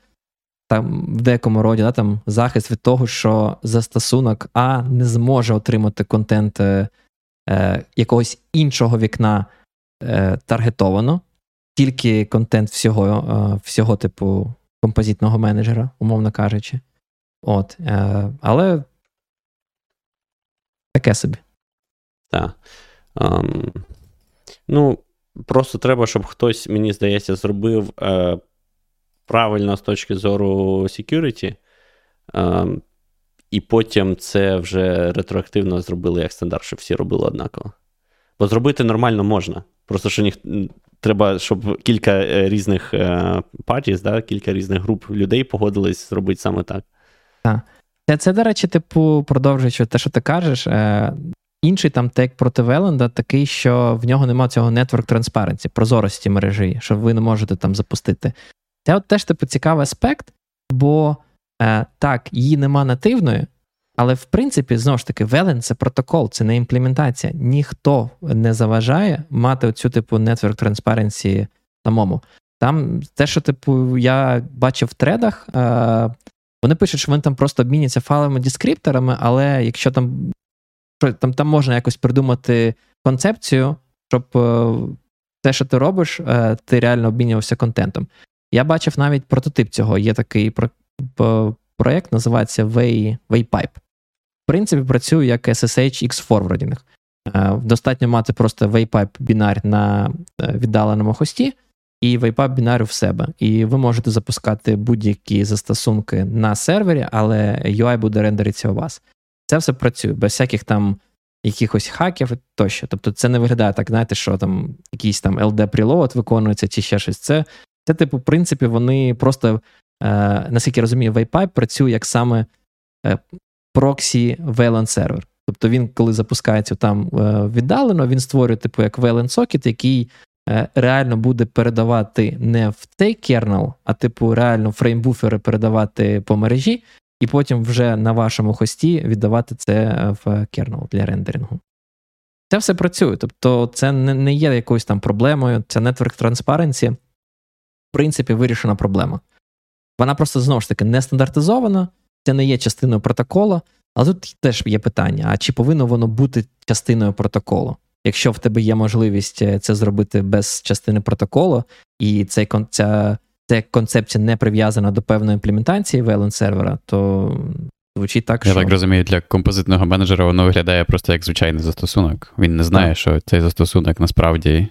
там в деякому роді да, там захист від того, що застосунок А не зможе отримати контент е, е, якогось іншого вікна е, таргетовано, тільки контент всього, е, всього типу композитного менеджера, умовно кажучи. От, е, Але таке собі. Так. Um, ну, просто треба, щоб хтось, мені здається, зробив е, правильно з точки зору security, е, і потім це вже ретроактивно зробили як стандарт, щоб всі робили однаково. Бо зробити нормально можна. Просто що ніх... треба, щоб кілька е, різних партій, да, кілька різних груп людей погодились зробити саме так. Так. Це, це, до речі, типу, продовжуючи те, що ти кажеш, е, інший там тек проти Веленда такий, що в нього немає цього network transparency, прозорості мережі, що ви не можете там запустити. Це от теж типу цікавий аспект, бо е, так, її нема нативної, але в принципі, знову ж таки, Велен це протокол, це не імплементація. Ніхто не заважає мати оцю типу network transparency самому. Там те, що типу, я бачив в тредах, е, вони пишуть, що вони там просто обміняться файлами дескрипторами, але якщо там там, там можна якось придумати концепцію, щоб е, те, що ти робиш, е, ти реально обмінювався контентом. Я бачив навіть прототип цього. Є такий про, проєкт, називається Way, Waypipe. В принципі, працює як SSH X forwarding. Е, достатньо мати просто Waypipe бінар на віддаленому хості і Waypipe бінар в себе. І ви можете запускати будь-які застосунки на сервері, але UI буде рендеритися у вас. Це все працює без всяких там якихось хаків тощо. Тобто це не виглядає так, знаєте, що там якийсь там LD preload виконується чи ще щось. Це, це типу, в принципі, вони просто, е, наскільки я розумію, Waypipe працює як саме е, проксі VLAN сервер. Тобто він, коли запускається там е, віддалено, він створює, типу, як VLAN сокет, який е, реально буде передавати не в цей кернел, а типу реально фреймбуфери передавати по мережі, і потім вже на вашому хості віддавати це в кернел для рендерингу. Це все працює. Тобто, це не є якоюсь там проблемою. Це Network Transparency, в принципі, вирішена проблема. Вона просто знову ж таки не стандартизована, це не є частиною протоколу, але тут теж є питання: а чи повинно воно бути частиною протоколу? Якщо в тебе є можливість е, це зробити без частини протоколу, і цей ця ця концепція не прив'язана до певної імплементації VLAN сервера, то звучить так, Я що. Я так розумію, для композитного менеджера воно виглядає просто як звичайний застосунок. Він не знає, так. що цей застосунок насправді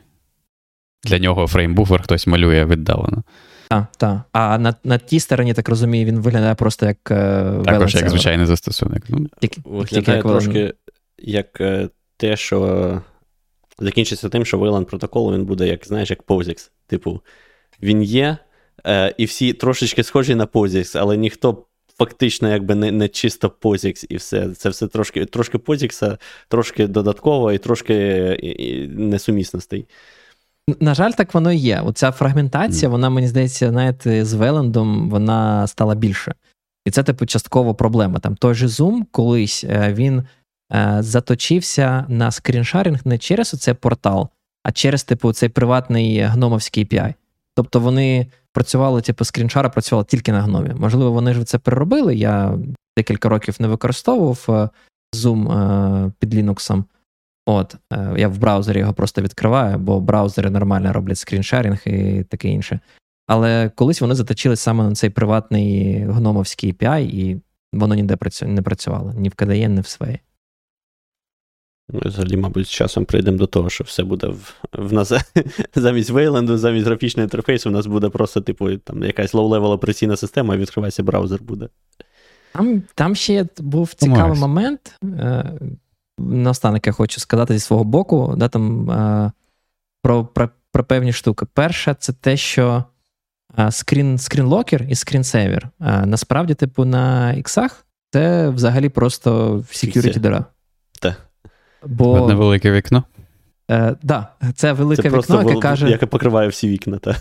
для нього фреймбуфер хтось малює віддалено. Так, так. А на на тій стороні, так розумію, він виглядає просто як. Е, Також як звичайний застосунок. Ну, Тільки, Виглядає тільки трошки як е, те, що закінчиться тим, що VLAN протокол він буде, як знаєш, як POSIX. Типу, він є, Е, І всі трошечки схожі на POSIX, але ніхто фактично якби не не чисто POSIX і все. Це все трошки трошки POSIX, трошки додатково і трошки несумісностей. На жаль, так воно і є. Оця фрагментація, mm. вона, мені здається, знаєте, з Велендом вона стала більше. І це, типу, частково проблема. Там той же Zoom колись е, він е, заточився на скріншарінг не через цей портал, а через, типу, цей приватний гномовський API. Тобто вони працювали, типу, скріншара працювала тільки на гномі. Можливо, вони ж це переробили. Я декілька років не використовував е, Zoom е, під Linux. От, е, я в браузері його просто відкриваю, бо браузери нормально роблять screen sharing і таке інше. Але колись вони заточили саме на цей приватний гномовський API, і воно ніде не працювало ні в KDE, ні в SVE. Ми взагалі, мабуть, з часом прийдемо до того, що все буде в, в нас [LAUGHS] замість Wayland у, замість графічного інтерфейсу, у нас буде просто, типу, там якась low-level операційна система, і відкривається браузер буде. Там там ще був цікавий момент. Е, Наостанок я хочу сказати зі свого боку, да, там, е, про, про про, певні штуки. Перше, це те, що screen, screen locker і screensaver. Насправді, типу, на іксах це взагалі просто security дира. Так. Бо... Одне велике вікно. Так, е, да, це велике це вікно, яке каже. Яке покриває всі вікна, так.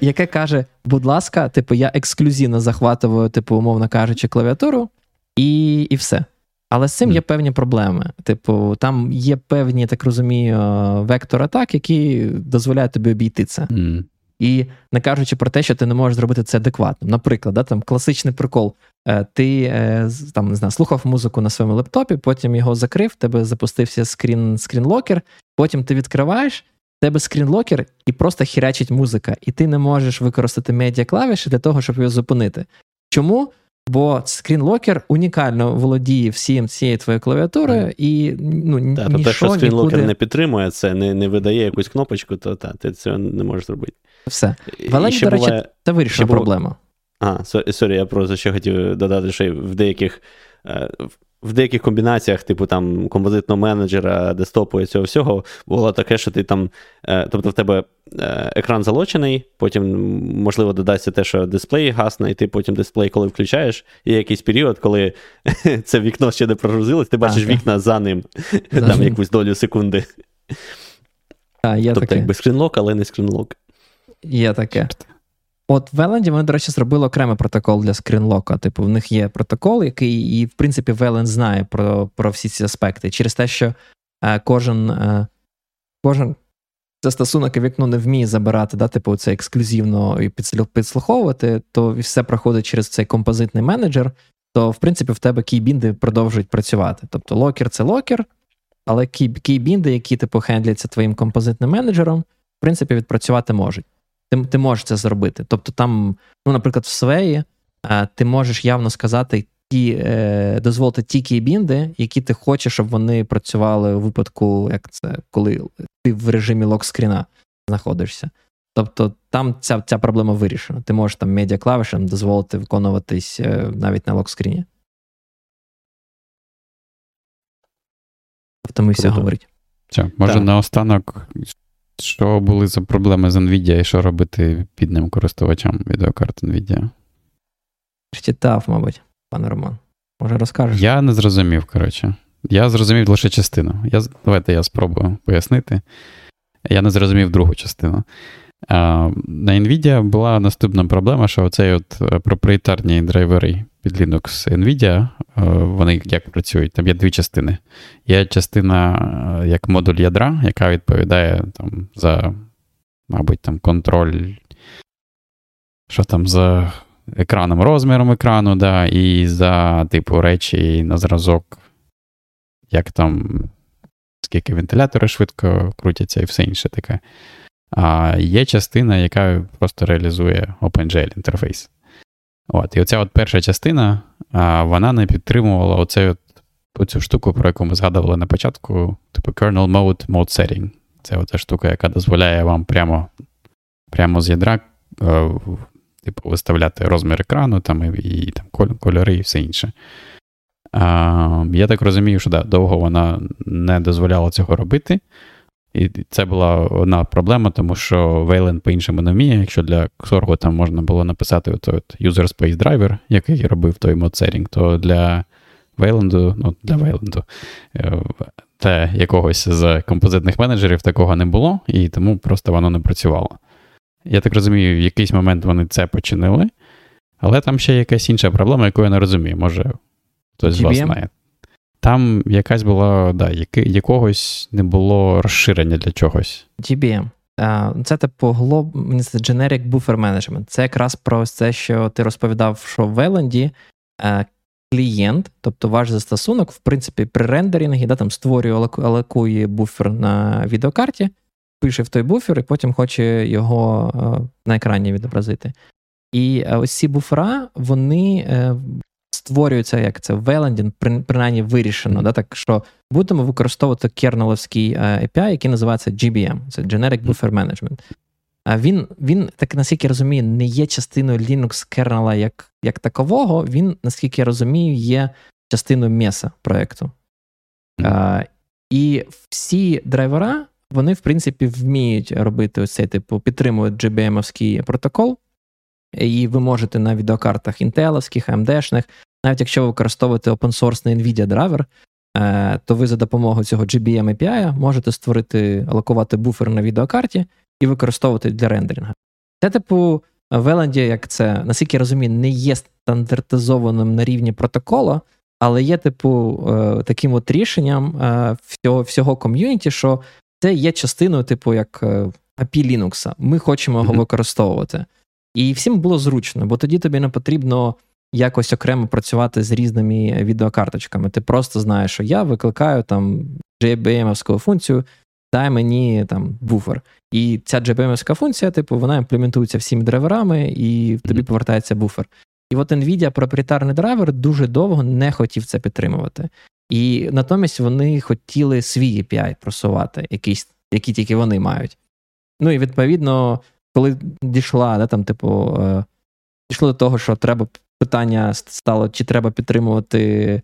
Яке каже, будь ласка, типу, я ексклюзивно захватую, типу, умовно кажучи, клавіатуру, і і все. Але з цим mm. є певні проблеми. Типу, там є певні, так розумію, вектор атак, які дозволяють тобі обійти це. Mm. І не кажучи про те, що ти не можеш зробити це адекватно. Наприклад, да, там класичний прикол. Е, ти е, там не знаю, слухав музику на своєму лептопі, потім його закрив, тебе запустився скрін, скрінлокер, потім ти відкриваєш, тебе screen locker і просто хірячить музика, і ти не можеш використати медіа клавіші для того, щоб його зупинити. Чому? Бо screen locker унікально володіє всім цією твоєю клавіатурою, і ну, та, ніщо, що screen locker нікуди... не підтримує це, не не видає якусь кнопочку, то та, ти цього не можеш зробити. Все. В Wayland і, до речі, буває... це вирішена проблема. А, sorry, я просто ще хотів додати, що в деяких е, в деяких комбінаціях, типу там композитного менеджера, десктопу і цього всього, було таке, що ти там, е, тобто в тебе е, екран залочений, потім, можливо, додасться те, що дисплей гасне, і ти потім дисплей, коли включаєш, є якийсь період, коли [LAUGHS] це вікно ще не прогрузилось, ти бачиш ага. вікна за ним, там якусь долю секунди. А, є Тобто, таке. якби скрінлок, але не скрінлок. Є таке. От в Еленді вони, до речі, зробили окремий протокол для скрінлока. Типу, в них є протокол, який, і, в принципі, Велен знає про про всі ці аспекти. Через те, що е, кожен е, кожен застосунок і вікно не вміє забирати, да, типу, це ексклюзивно і підслуховувати, то все проходить через цей композитний менеджер, то, в принципі, в тебе кейбінди продовжують працювати. Тобто локер це локер, але кейбінди, які типу хендляться твоїм композитним менеджером, в принципі, відпрацювати можуть ти ти можеш це зробити. Тобто, там, ну, наприклад, в Свеї ти можеш явно сказати ті, е, дозволити ті кейбінди, які ти хочеш, щоб вони працювали у випадку, як це, коли ти в режимі локскріна знаходишся. Тобто там ця ця проблема вирішена. Ти можеш там медіаклавішем дозволити виконуватись е, навіть на локскріні. Тобто ми все говорить. Все, може, наостанок що були за проблеми з NVIDIA і що робити підним користувачам відеокарт NVIDIA? Читав, мабуть, пане Роман. Може, розкажеш? Я не зрозумів, коротше. Я зрозумів лише частину. Я, Давайте я спробую пояснити. Я не зрозумів другу частину. На NVIDIA була наступна проблема, що оцей от е, проприєтарні драйвери під Linux NVIDIA, е, вони як працюють? Там є дві частини. Є частина е, як модуль ядра, яка відповідає там, за, мабуть, там контроль, що там за екраном, розміром екрану, да, і за типу речі на зразок, як там, скільки вентилятори швидко крутяться і все інше таке. А є частина, яка просто реалізує OpenGL інтерфейс. От, І оця от перша частина, вона не підтримувала оцей от, оцю штуку, про яку ми згадували на початку, типу kernel mode mode setting. Це оця штука, яка дозволяє вам прямо прямо з ядра е, типу, виставляти розмір екрану там, і, і там, кольори і все інше. А, Я так розумію, що да, довго вона не дозволяла цього робити. І це була одна проблема, тому що Wayland по-іншому не вміє. Якщо для Xorg там можна було написати от, от user space driver, який робив той модсерінг, то для Wayland, ну, для Wayland, та е, якогось з композитних менеджерів такого не було, і тому просто воно не працювало. Я так розумію, в якийсь момент вони це починили, але там ще якась інша проблема, яку я не розумію. Може, хтось з вас знає. Там якась була, да, яки, якогось не було розширення для чогось. GBM. Це типу глоб, Generic Buffer Management. Це якраз про те, що ти розповідав, що в Веленді клієнт, тобто ваш застосунок, в принципі, при рендерінгі да, там створює алокує буфер на відеокарті, пише в той буфер і потім хоче його на екрані відобразити. І ось ці буфера, вони е, створюється, як це в Вейланді, принаймні вирішено, да, так що будемо використовувати кернеловський е, API, який називається GBM, це Generic Buffer Management. А він, він, так наскільки я розумію, не є частиною Linux кернела як як такового, він, наскільки я розумію, є частиною Mesa проєкту. І всі драйвера, вони, в принципі, вміють робити ось цей типу, підтримують GBM-овський протокол. І ви можете на відеокартах інтеловських, AMD-шних навіть якщо ви використовуєте open source NVIDIA драйвер, то ви за допомогою цього GBM API можете створити, алокувати буфер на відеокарті і використовувати для рендеринга. Це, типу, в Еленді, як це, наскільки я розумію, не є стандартизованим на рівні протокола, але є, типу, е, таким от рішенням е, всього всього ком'юніті, що це є частиною, типу, як е, API Linux. Ми хочемо його mm-hmm. використовувати. І всім було зручно, бо тоді тобі не потрібно якось окремо працювати з різними відеокарточками. Ти просто знаєш, що я викликаю там JBM-овську функцію, дай мені там буфер. І ця JBM-овська функція, типу, вона імплементується всіми драйверами, і тобі повертається буфер. І от NVIDIA проприєтарний драйвер дуже довго не хотів це підтримувати. І натомість вони хотіли свій API просувати, якийсь, які тільки вони мають. Ну і відповідно, коли дійшла, да, там, типу, е, дійшло до того, що треба питання стало, чи треба підтримувати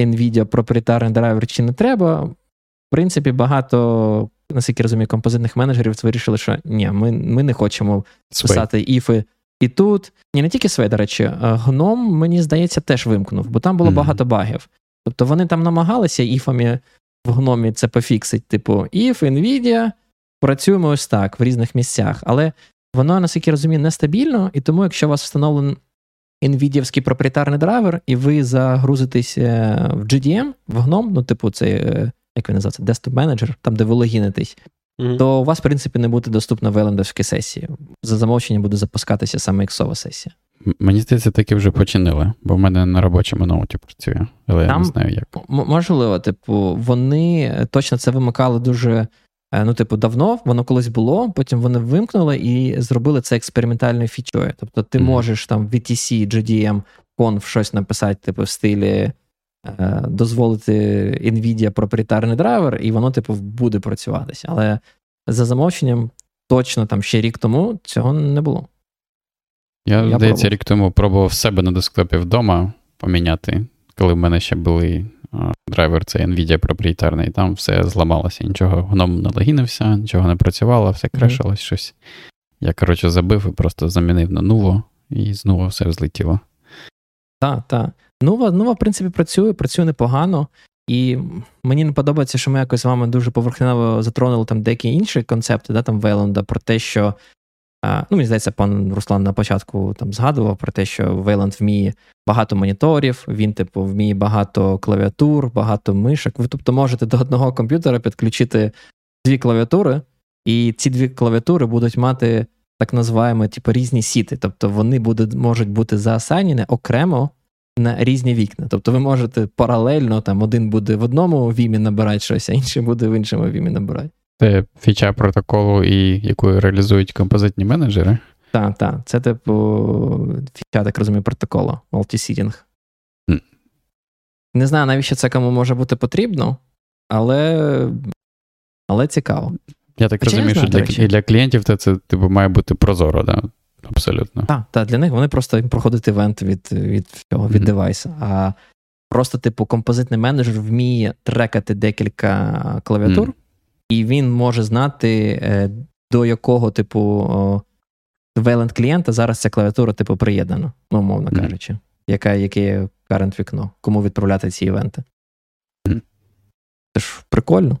NVIDIA проприєтарний драйвер, чи не треба. В принципі, багато, наскільки розумію, композитних менеджерів вирішили, що ні, ми ми не хочемо писати іфи і тут. Ні, не тільки Свей, до речі, гном, мені здається, теж вимкнув, бо там було mm-hmm. багато багів. Тобто вони там намагалися іфами в гномі це пофіксить, типу, if, NVIDIA, працюємо ось так в різних місцях. Але воно, наскільки я розумію, нестабільно, і тому, якщо у вас встановлений NVIDIA проприєтарний драйвер, і ви загрузитесь в GDM, в GNOME, ну, типу, це, е, як він називається, Desktop Manager, там, де ви логінитесь, mm-hmm. то у вас, в принципі, не буде доступна велендовська сесія. За замовченням буде запускатися саме іксова сесія. Мені здається, таки вже починили, бо в мене на робочому ноуті працює, але Там, я не знаю як. Можливо, типу, вони точно це вимикали дуже. Е, ну, типу, давно воно колись було, потім вони вимкнули і зробили це експериментальною фічою. Тобто, ти mm-hmm. можеш там VTC, GDM, Conf щось написати, типу, в стилі е, дозволити NVIDIA проприєтарний драйвер, і воно, типу, буде працюватися. Але за замовченням, точно там ще рік тому цього не було. Я, Я здається, рік тому пробував себе на десктопі вдома поміняти, коли в мене ще були драйвер, це NVIDIA проприєтарний, там все зламалося, нічого гном не логінився, нічого не працювало, все крешилось mm-hmm. щось. Я, коротше, забив і просто замінив на nouveau, і знову все злетіло. Так, так. Нува, Нува, в принципі, працює, працює непогано. І мені не подобається, що ми якось з вами дуже поверхнево затронули там деякі інші концепти, да, там Вейланда, про те, що Ну, Мені здається, пан Руслан на початку там згадував про те, що Вейланд вміє багато моніторів, він, типу, вміє багато клавіатур, багато мишок. Ви тобто можете до одного комп'ютера підключити дві клавіатури, і ці дві клавіатури будуть мати так називаємо типу, різні сіти. Тобто вони будуть, можуть бути заасайнені окремо на різні вікна. Тобто ви можете паралельно, там один буде в одному вімі набирати щось, а інший буде в іншому вімі набирати. Це фіча протоколу, і яку реалізують композитні менеджери. Так, так. Це, типу, фіча, так розумію, протоколу, multisitting. Mm. Не знаю, навіщо це кому може бути потрібно, але але цікаво. Я так Хоча розумію, знаю, що для для клієнтів це, це типу, має бути прозоро, да? абсолютно. Так, так, для них вони просто проходять івент від від всього, від mm-hmm. девайса. А просто, типу, композитний менеджер вміє трекати декілька клавіатур. Mm і він може знати, е, до якого типу вейлент клієнта зараз ця клавіатура типу приєднана, ну, умовно mm-hmm. кажучи, яка, яке карент вікно, кому відправляти ці івенти. Mm-hmm. Це ж прикольно.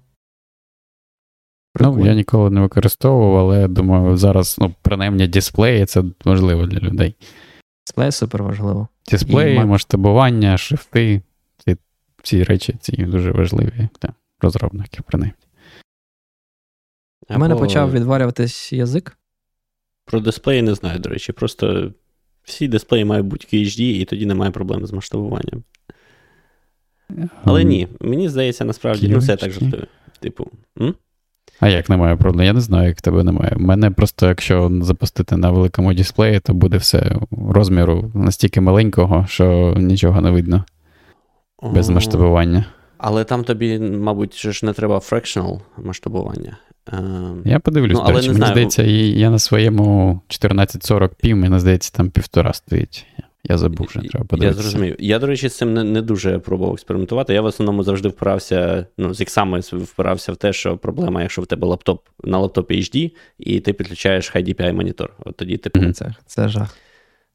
прикольно. Ну, я ніколи не використовував, але думаю, зараз, ну, принаймні, дисплеї це важливо для людей. Дисплеї супер важливо. Дисплеї, і... масштабування, шрифти, ці, ці речі ці дуже важливі для розробників, принаймні. У мене почав відварюватись язик. Про дисплеї не знаю, до речі. Просто всі дисплеї мають бути HD, і тоді немає проблем з масштабуванням. Але ні, мені здається, насправді ну, все так жартує. Типу. М? А як немає проблем? Я не знаю, як тебе немає. У мене просто, якщо запустити на великому дисплеї, то буде все розміру настільки маленького, що нічого не видно. Без масштабування. Але там тобі, мабуть, ж не треба fractional масштабування. Ем, я подивлюсь, ну, але речі, не мені знаю. здається, я на своєму 1440 пів, мені здається, там півтора стоїть. Я забув, що треба подивитися. Я зрозумів. Я, до речі, з цим не, не дуже пробував експериментувати. Я в основному завжди впирався, ну, з іксами впирався в те, що проблема, якщо в тебе лаптоп на лаптопі HD, і ти підключаєш High DPI монітор. От тоді ти mm-hmm. це, це жах.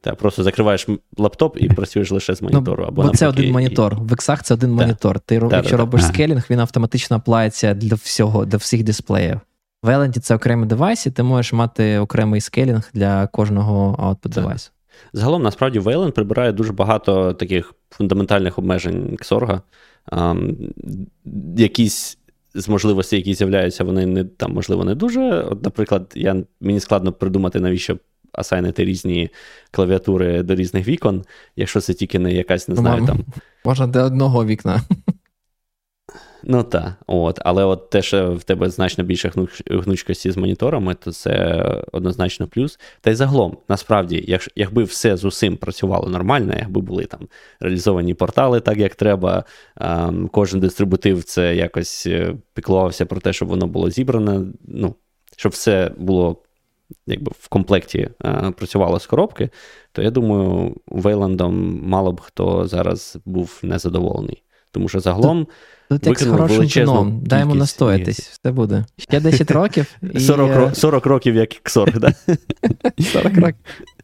Та просто закриваєш лаптоп і працюєш лише з монітору. Ну, або Бо це один монітор. В Xах це один монітор. Ти да, якщо да, робиш да. скелінг, він автоматично аплається для всього, для всіх дисплеїв. В Element це окремий девайс, і ти можеш мати окремий скелінг для кожного output девайсу. Загалом, насправді, Wayland прибирає дуже багато таких фундаментальних обмежень Xorg. Um, якісь з можливостей, які з'являються, вони не там, можливо, не дуже. От, Наприклад, я, мені складно придумати, навіщо асайнити різні клавіатури до різних вікон, якщо це тільки не якась, не знаю, там. Можна до одного вікна. [LAUGHS] Ну так, от, але от те, що в тебе значно більше гнучкості з моніторами, то це однозначно плюс. Та й загалом, насправді, якщо, якби все з усім працювало нормально, якби були там реалізовані портали так, як треба, ем, кожен дистрибутив це якось е, піклувався про те, щоб воно було зібране, ну, щоб все було якби в комплекті е, працювало з коробки, то я думаю, Вейландом мало б хто зараз був незадоволений. Тому що загалом. Тут як з хорошим вином, дай йому настоятись, все буде. [LAUGHS] Ще 10 років. і... 40 40 років, як Ксорг, так? [LAUGHS] 40 років.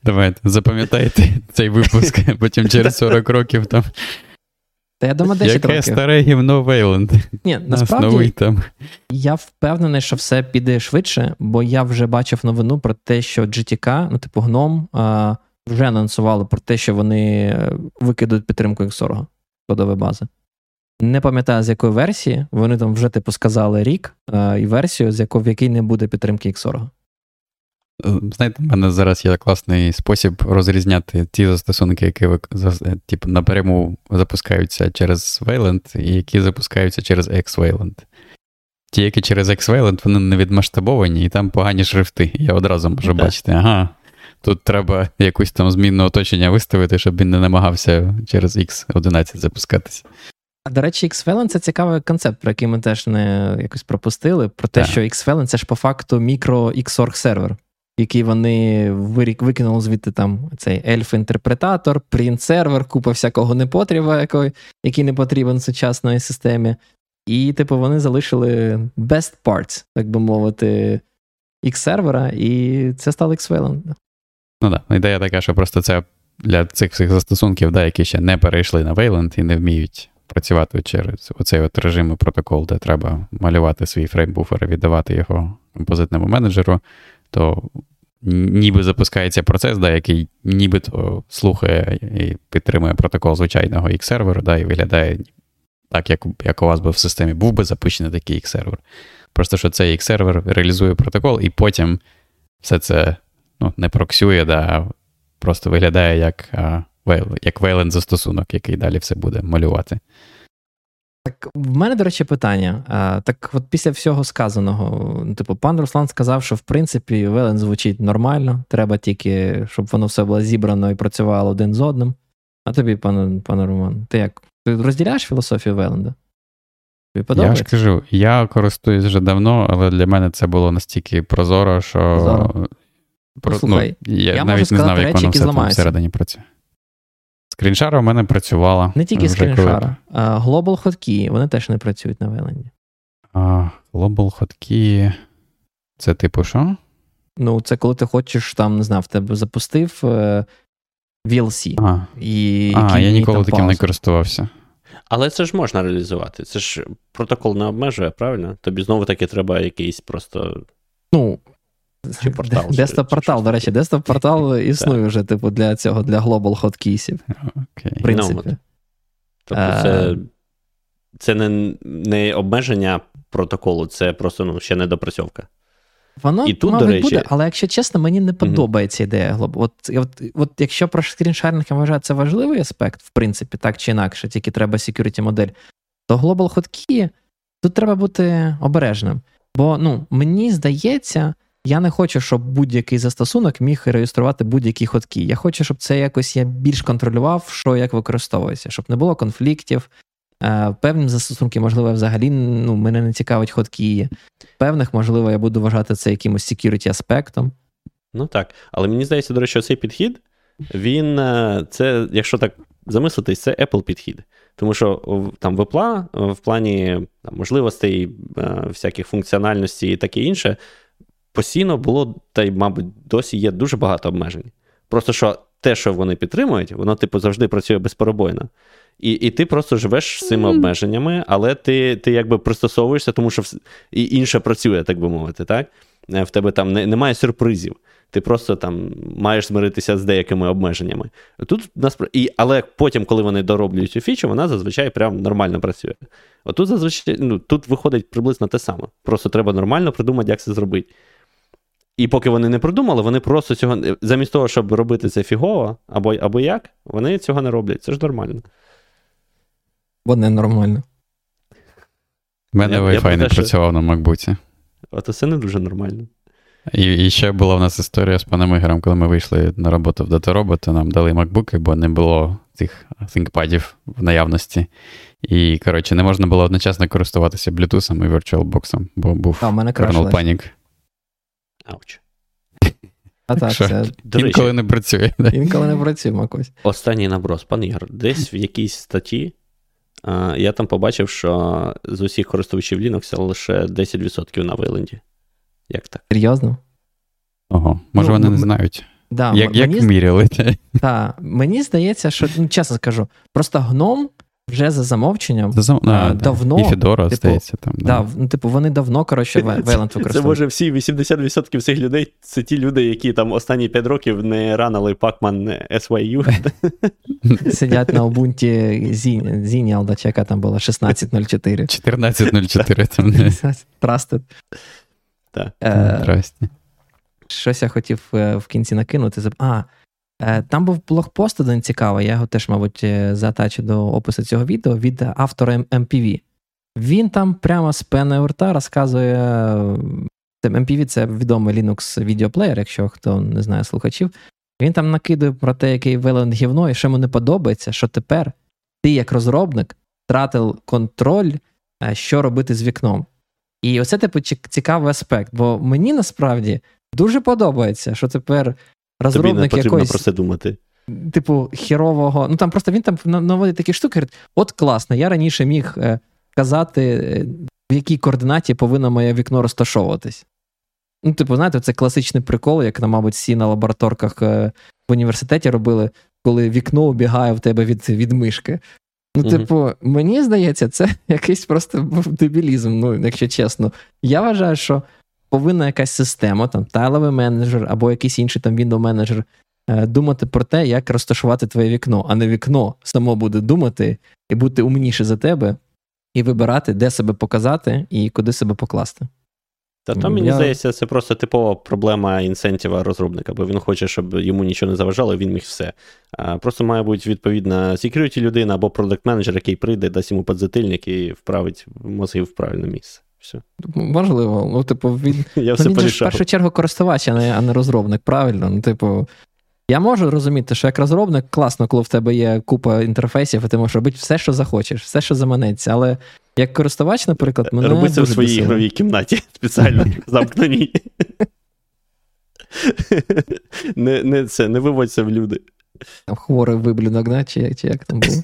Давайте, запам'ятайте цей випуск, [LAUGHS] потім через 40 років там. Та я думаю, 10 Яке років. Старе гівно Вейланд. Ні, насправді новий там. я впевнений, що все піде швидше, бо я вже бачив новину про те, що GTK, ну типу гном, вже анонсували про те, що вони е, викидуть підтримку X40 кодової бази. Не пам'ятаю, з якої версії. Вони там вже типу сказали рік і версію, з якої в якій не буде підтримки X40 знаєте, в мене зараз є класний спосіб розрізняти ті застосунки, які типу, напряму запускаються через Wayland, і які запускаються через X-Wayland. Ті, які через X-Wayland, вони не відмасштабовані, і там погані шрифти. Я одразу можу так. бачити, ага, тут треба якусь там змінне оточення виставити, щоб він не намагався через X11 запускатися. А до речі, Xfelon це цікавий концепт, про який ми теж не якось пропустили. Про те, так. що Xfelon це ж по факту мікро XORG сервер, який вони викинули звідти там цей ельф-інтерпретатор, принт-сервер, купа всякого непотріба, який не потрібен сучасної системі. І, типу, вони залишили best parts, так би мовити, X-сервера, і це стало Xfelon. Ну так, ідея така, що просто це для цих всіх застосунків, да, які ще не перейшли на Wayland і не вміють працювати через оцей от режим і протокол, де треба малювати свій фреймбуфер і віддавати його композитному менеджеру, то ніби запускається процес, да, який нібито слухає і підтримує протокол звичайного X-серверу, да, і виглядає так, як як у вас би в системі був би запущений такий X-сервер. Просто що цей X-сервер реалізує протокол, і потім все це ну, не проксює, да, просто виглядає як як Wayland застосунок, який далі все буде малювати. Так, в мене, до речі, питання. А, Так, от після всього сказаного, ну, типу, пан Руслан сказав, що в принципі Велен звучить нормально, треба тільки, щоб воно все було зібрано і працювало один з одним. А тобі, пане пане Роман, ти як? Ти розділяєш філософію Веленда? Я ж кажу, я користуюсь вже давно, але для мене це було настільки прозоро, що. Прозоро. Про, Слухай, ну, я, я навіть не знав, як воно все там всередині працює. Скріншара в мене працювала. Не тільки скріншара, а Global Hotkey, вони теж не працюють на Вейленді. А, Global Hotkey. Це типу що? Ну, це коли ти хочеш, там, не знаю, в тебе запустив е, VLC. А, і а я ніколи таким не користувався. Але це ж можна реалізувати. Це ж протокол не обмежує, правильно? Тобі знову таки треба якийсь просто. Ну, чи портал? Desktop-портал, до речі, desktop-портал [LAUGHS] існує вже, типу, для цього, для Global Hotkeys ів. Okay. В принципі. Ну, тобто це це не не обмеження протоколу, це просто ну, ще недопрацьовка. Воно, І тут, мабуть, до речі... буде, але якщо чесно, мені не подобається mm-hmm. ідея. От, от, от Якщо про screen sharing я вважаю, це важливий аспект, в принципі, так чи інакше, тільки треба security модель, то Global Hotkey, тут треба бути обережним. Бо ну, мені здається, я не хочу, щоб будь-який застосунок міг реєструвати будь-які ходки. Я хочу, щоб це якось я більш контролював, що як використовується, щоб не було конфліктів. Е, певні застосунки, можливо, взагалі ну, мене не цікавить ходки. Певних, можливо, я буду вважати це якимось security аспектом. Ну так. Але мені здається, до речі, цей підхід, він е, це, якщо так замислитись, це Apple підхід. Тому що там випла в плані там, можливостей, е, всяких функціональностей і таке інше постійно було, та й, мабуть, досі є дуже багато обмежень. Просто що те, що вони підтримують, воно, типу, завжди працює безперебойно. І і ти просто живеш з цими обмеженнями, але ти ти якби пристосовуєшся, тому що і інше працює, так би мовити. так? Е, в тебе там не, немає сюрпризів. Ти просто там маєш змиритися з деякими обмеженнями. Тут і, Але потім, коли вони дороблюють цю фічу, вона зазвичай прям нормально працює. Отут зазвичай ну, тут виходить приблизно те саме. Просто треба нормально придумати, як це зробити. І поки вони не придумали, вони просто цього замість того, щоб робити це фігово або або як, вони цього не роблять. Це ж нормально. Бо не нормально. У мене Wi-Fi не працював на MacBook. От це не дуже нормально. І і ще була в нас історія з паном Ігорем, коли ми вийшли на роботу в Datarobot, нам дали MacBook, бо не було цих ThinkPad в наявності. І, коротше, не можна було одночасно користуватися Bluetooth і VirtualBox, бо був а, kernel panic. Ауч. А так, Що, це... Інколи не працює. Інколи не працює, Макось. Останній наброс, пан Ігор, десь в якійсь статті а, я там побачив, що з усіх користувачів Linux лише 10% на Вейленді. Як так? Серйозно? Ого, може ну, вони не знають. Да, Як мені... як міряли? Так, мені здається, що ну, чесно скажу, просто гном вже за замовченням за, а, давно. І Федора, типу, здається, там. Да, да. Ну, типу, вони давно, коротше, Вейланд [LAUGHS] використовують. Це може всі 80% цих людей це ті люди, які там останні 5 років не ранили Pacman SYU. [LAUGHS] Сидять на Ubuntu Zinial, да, яка там була 16.04. 14.04 там. [LAUGHS] Trusted. Так. Е, щось я хотів е, в кінці накинути. А, там був блогпост один цікавий, я його теж, мабуть, затачу до опису цього відео від автора MPV. Він там прямо з пеною рта розказує. MPV це відомий Linux відеоплеєр, якщо хто не знає слухачів. Він там накидує про те, який Wayland гівно, і що йому не подобається, що тепер ти, як розробник, втратив контроль, що робити з вікном. І оце, типу, цікавий аспект, бо мені насправді дуже подобається, що тепер розробник Тобі не якоїсь, про це думати. Типу, хірового. Ну там просто він там наводить такі штуки. говорить, От класно, я раніше міг е, казати, е, в якій координаті повинно моє вікно розташовуватись. Ну, типу, знаєте, це класичний прикол, як, мабуть, всі на лабораторках е, в університеті робили, коли вікно убігає в тебе від від мишки. Ну, типу, мені здається, це [LAUGHS] якийсь просто дебілізм, ну, якщо чесно. Я вважаю, що повинна якась система, там, тайловий менеджер або якийсь інший там window менеджер е, думати про те, як розташувати твоє вікно, а не вікно само буде думати і бути умніше за тебе, і вибирати, де себе показати і куди себе покласти. Та то мені я... здається, це просто типова проблема інсентіва розробника, бо він хоче, щоб йому нічого не заважало, він міг все. А, Просто має бути відповідна security людина або продакт менеджер який прийде, дасть йому подзатильник і вправить мозги в правильне місце. Все. Можливо, ну, типу, він, [LAUGHS] я ну, все він же в першу чергу користувач, а не, а не розробник, правильно? Ну, типу, я можу розуміти, що як розробник класно, коли в тебе є купа інтерфейсів, і ти можеш робити все, що захочеш, все, що заманеться. Але як користувач, наприклад, мене Роби це в своїй ігровій кімнаті [LAUGHS] спеціально замкненій. [LAUGHS] Не не, це, не виводься в люди. Там хворий виблюдок, да? чи, чи як там було?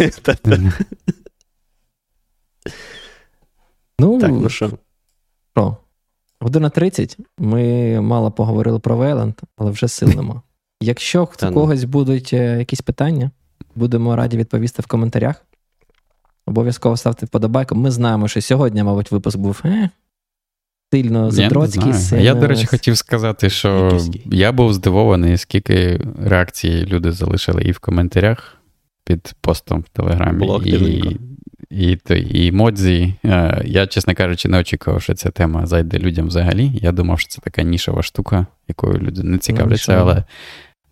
Ну, так, ну що? Що? Година 30. Ми мало поговорили про Вейланд, але вже сил [LAUGHS] Якщо в ну. когось будуть е, якісь питання, будемо раді відповісти в коментарях. Обов'язково ставте вподобайку. Ми знаємо, що сьогодні, мабуть, випуск був е, сильно задроцький. Сильно... Я, до речі, хотів сказати, що я був здивований, скільки реакцій люди залишили і в коментарях під постом в Телеграмі. Було і, і, і, і Модзі. Е, я, чесно кажучи, не очікував, що ця тема зайде людям взагалі. Я думав, що це така нішова штука, якою люди не цікавляться, але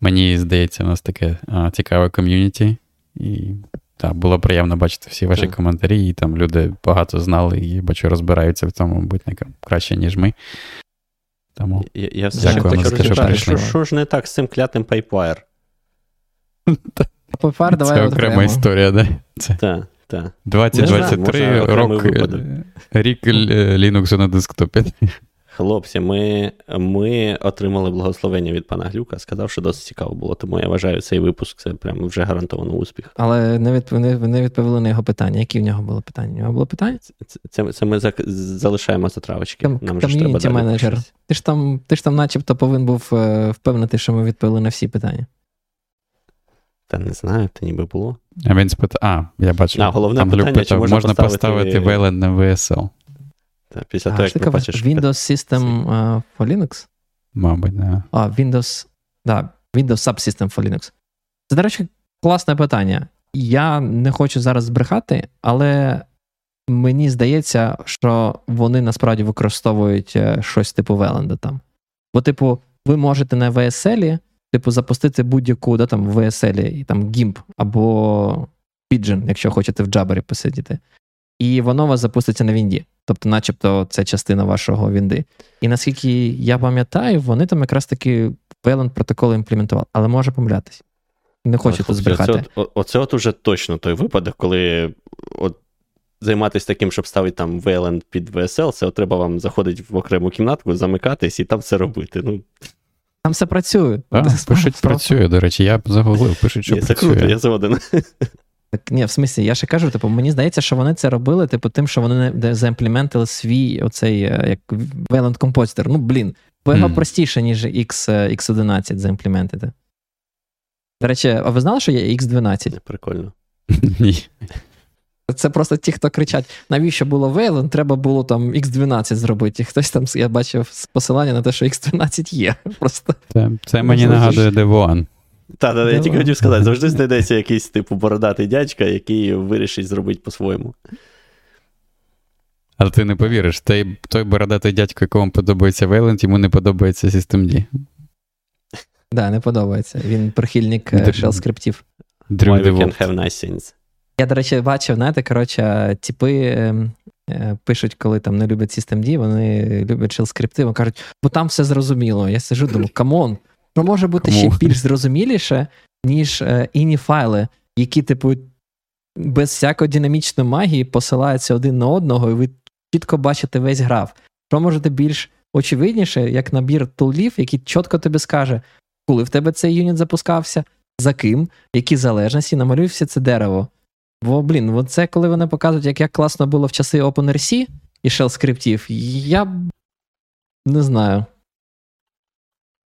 мені здається, у нас таке а, цікаве ком'юніті. І так, було приємно бачити всі ваші так. коментарі, і там люди багато знали і бачу, розбираються в цьому, мабуть, краще, ніж ми. Тому Я, я все ще хочу розібрати, що, що ж не так з цим клятим PipeWire? PipeWire, давай Це окрема історія, да? Це. Так, так. 2023 рок, рік Linux на десктопі. Хлопці, ми ми отримали благословення від пана Глюка, сказав, що досить цікаво було, тому я вважаю, цей випуск це прям вже гарантовано успіх. Але не відповіли, не відповіли на його питання. Які в нього були питання? У нього було питання? Це це, це ми за, залишаємо затравочки. Там, Нам же треба далі менеджер. Ти ж там, ти ж там, начебто, повинен був е, впевнити, що ми відповіли на всі питання. Та не знаю, та ніби було. А він спитав, а, я бачу. А, головне Андрюк питання, питав, чи можна, можна поставити VLAN на VSL. Та, після того, як ти бачиш... Windows System uh, for Linux? Мабуть, не. А, Windows, да, Windows Subsystem for Linux. Це, до речі, класне питання. Я не хочу зараз збрехати, але мені здається, що вони насправді використовують е, щось типу Веленда там. Бо, типу, ви можете на VSL, типу, запустити будь-яку да, там, VSL, там GIMP або Pigeon, якщо хочете в Jabber посидіти. І воно у вас запуститься на Вінді. Тобто, начебто, це частина вашого Вінди. І наскільки я пам'ятаю, вони там якраз таки Wayland протокол імплементували, але може помилятися. Не хочу тут збрехати. Оце от, оце от уже точно той випадок, коли от займатися таким, щоб ставити там VLAN під VSL, це от треба вам заходити в окрему кімнатку, замикатись і там все робити. Ну, Там все працює. А, пишуть, працює, до речі, я загуглив, пишуть, що Ні, працює. Це круто, я згоден. Так, ні, в смислі, я ще кажу, типу, мені здається, що вони це робили, типу, тим, що вони не заімплементили свій оцей е, як Wayland Compositor. Ну, блін, бо його mm. простіше, ніж X, X11 е, заімплементити. До речі, а ви знали, що є X12? Прикольно. [LAUGHS] Ні. Це просто ті, хто кричать, навіщо було Wayland, треба було там X12 зробити. Хтось там, я бачив посилання на те, що X12 є. [LAUGHS] Просто. Це це мені нагадує Devon. Так, так, я тільки хотів сказати, завжди знайдеться якийсь типу бородатий дядька, який вирішить зробити по-своєму. Але ти не повіриш, той той бородатий дядько, якому подобається Wayland, йому не подобається Systemd. Так, да, не подобається. Він прихильник е, shell скриптів. Why we can have nice things. Я, до речі, бачив, знаєте, коротше, типи е, е, пишуть, коли там не люблять Systemd, вони люблять shell скрипти, вони кажуть, бо там все зрозуміло. Я сижу, думаю, come on, що може бути ще більш зрозуміліше, ніж е, іні файли, які, типу, без всякої динамічної магії посилаються один на одного, і ви чітко бачите весь граф. Що може бути більш очевидніше, як набір тулів, який чітко тобі скаже, коли в тебе цей юніт запускався, за ким, які залежності, намалюй все це дерево. Бо, блін, це коли вони показують, як як класно було в часи OpenRC і shell скриптів, я не знаю.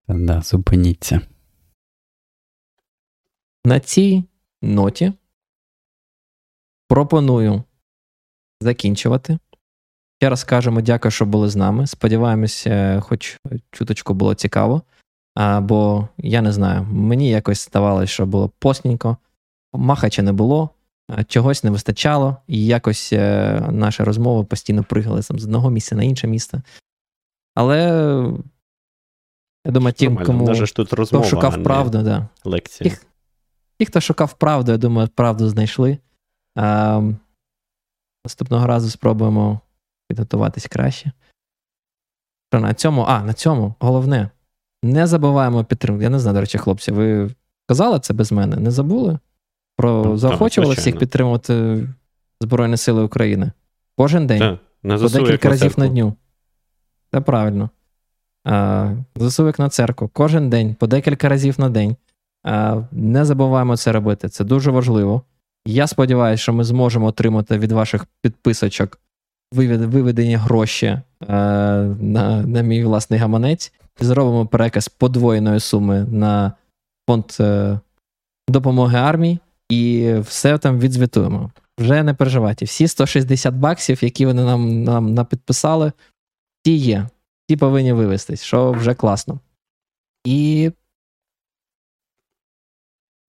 Да, зупиніться. На цій ноті пропоную закінчувати. Ще раз кажемо дякую, що були з нами. Сподіваємося, хоч чуточку було цікаво. А, Бо я не знаю, мені якось здавалося, що було постненько, махача не було, чогось не вистачало, і якось е, наша розмова постійно пригали там, з одного місця на інше місце. Але я думаю, ті, кому тут розмова, хто шукав а правду, да. лекція. Ті, ті, хто шукав правду, я думаю, правду знайшли. А, Наступного разу спробуємо підготуватись краще. Що на цьому, а, на цьому головне. Не забуваємо підтримку. Я не знаю, до речі, хлопці, ви казали це без мене? Не забули? Про заохочували всіх підтримувати Збройні Сили України кожен день, так, по декілька разів на дню. Це правильно. ЗСУ на церкву кожен день, по декілька разів на день. Не забуваємо це робити. Це дуже важливо. Я сподіваюся, що ми зможемо отримати від ваших підписочок виведені гроші на на мій власний гаманець. Зробимо переказ подвоєної суми на фонд е, допомоги армії і все там відзвітуємо. Вже не переживайте. Всі 160 баксів, які вони нам нам напідписали, ті є ті повинні вивестись, що вже класно. І.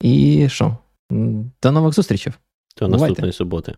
І що? До нових зустрічей. До наступної суботи.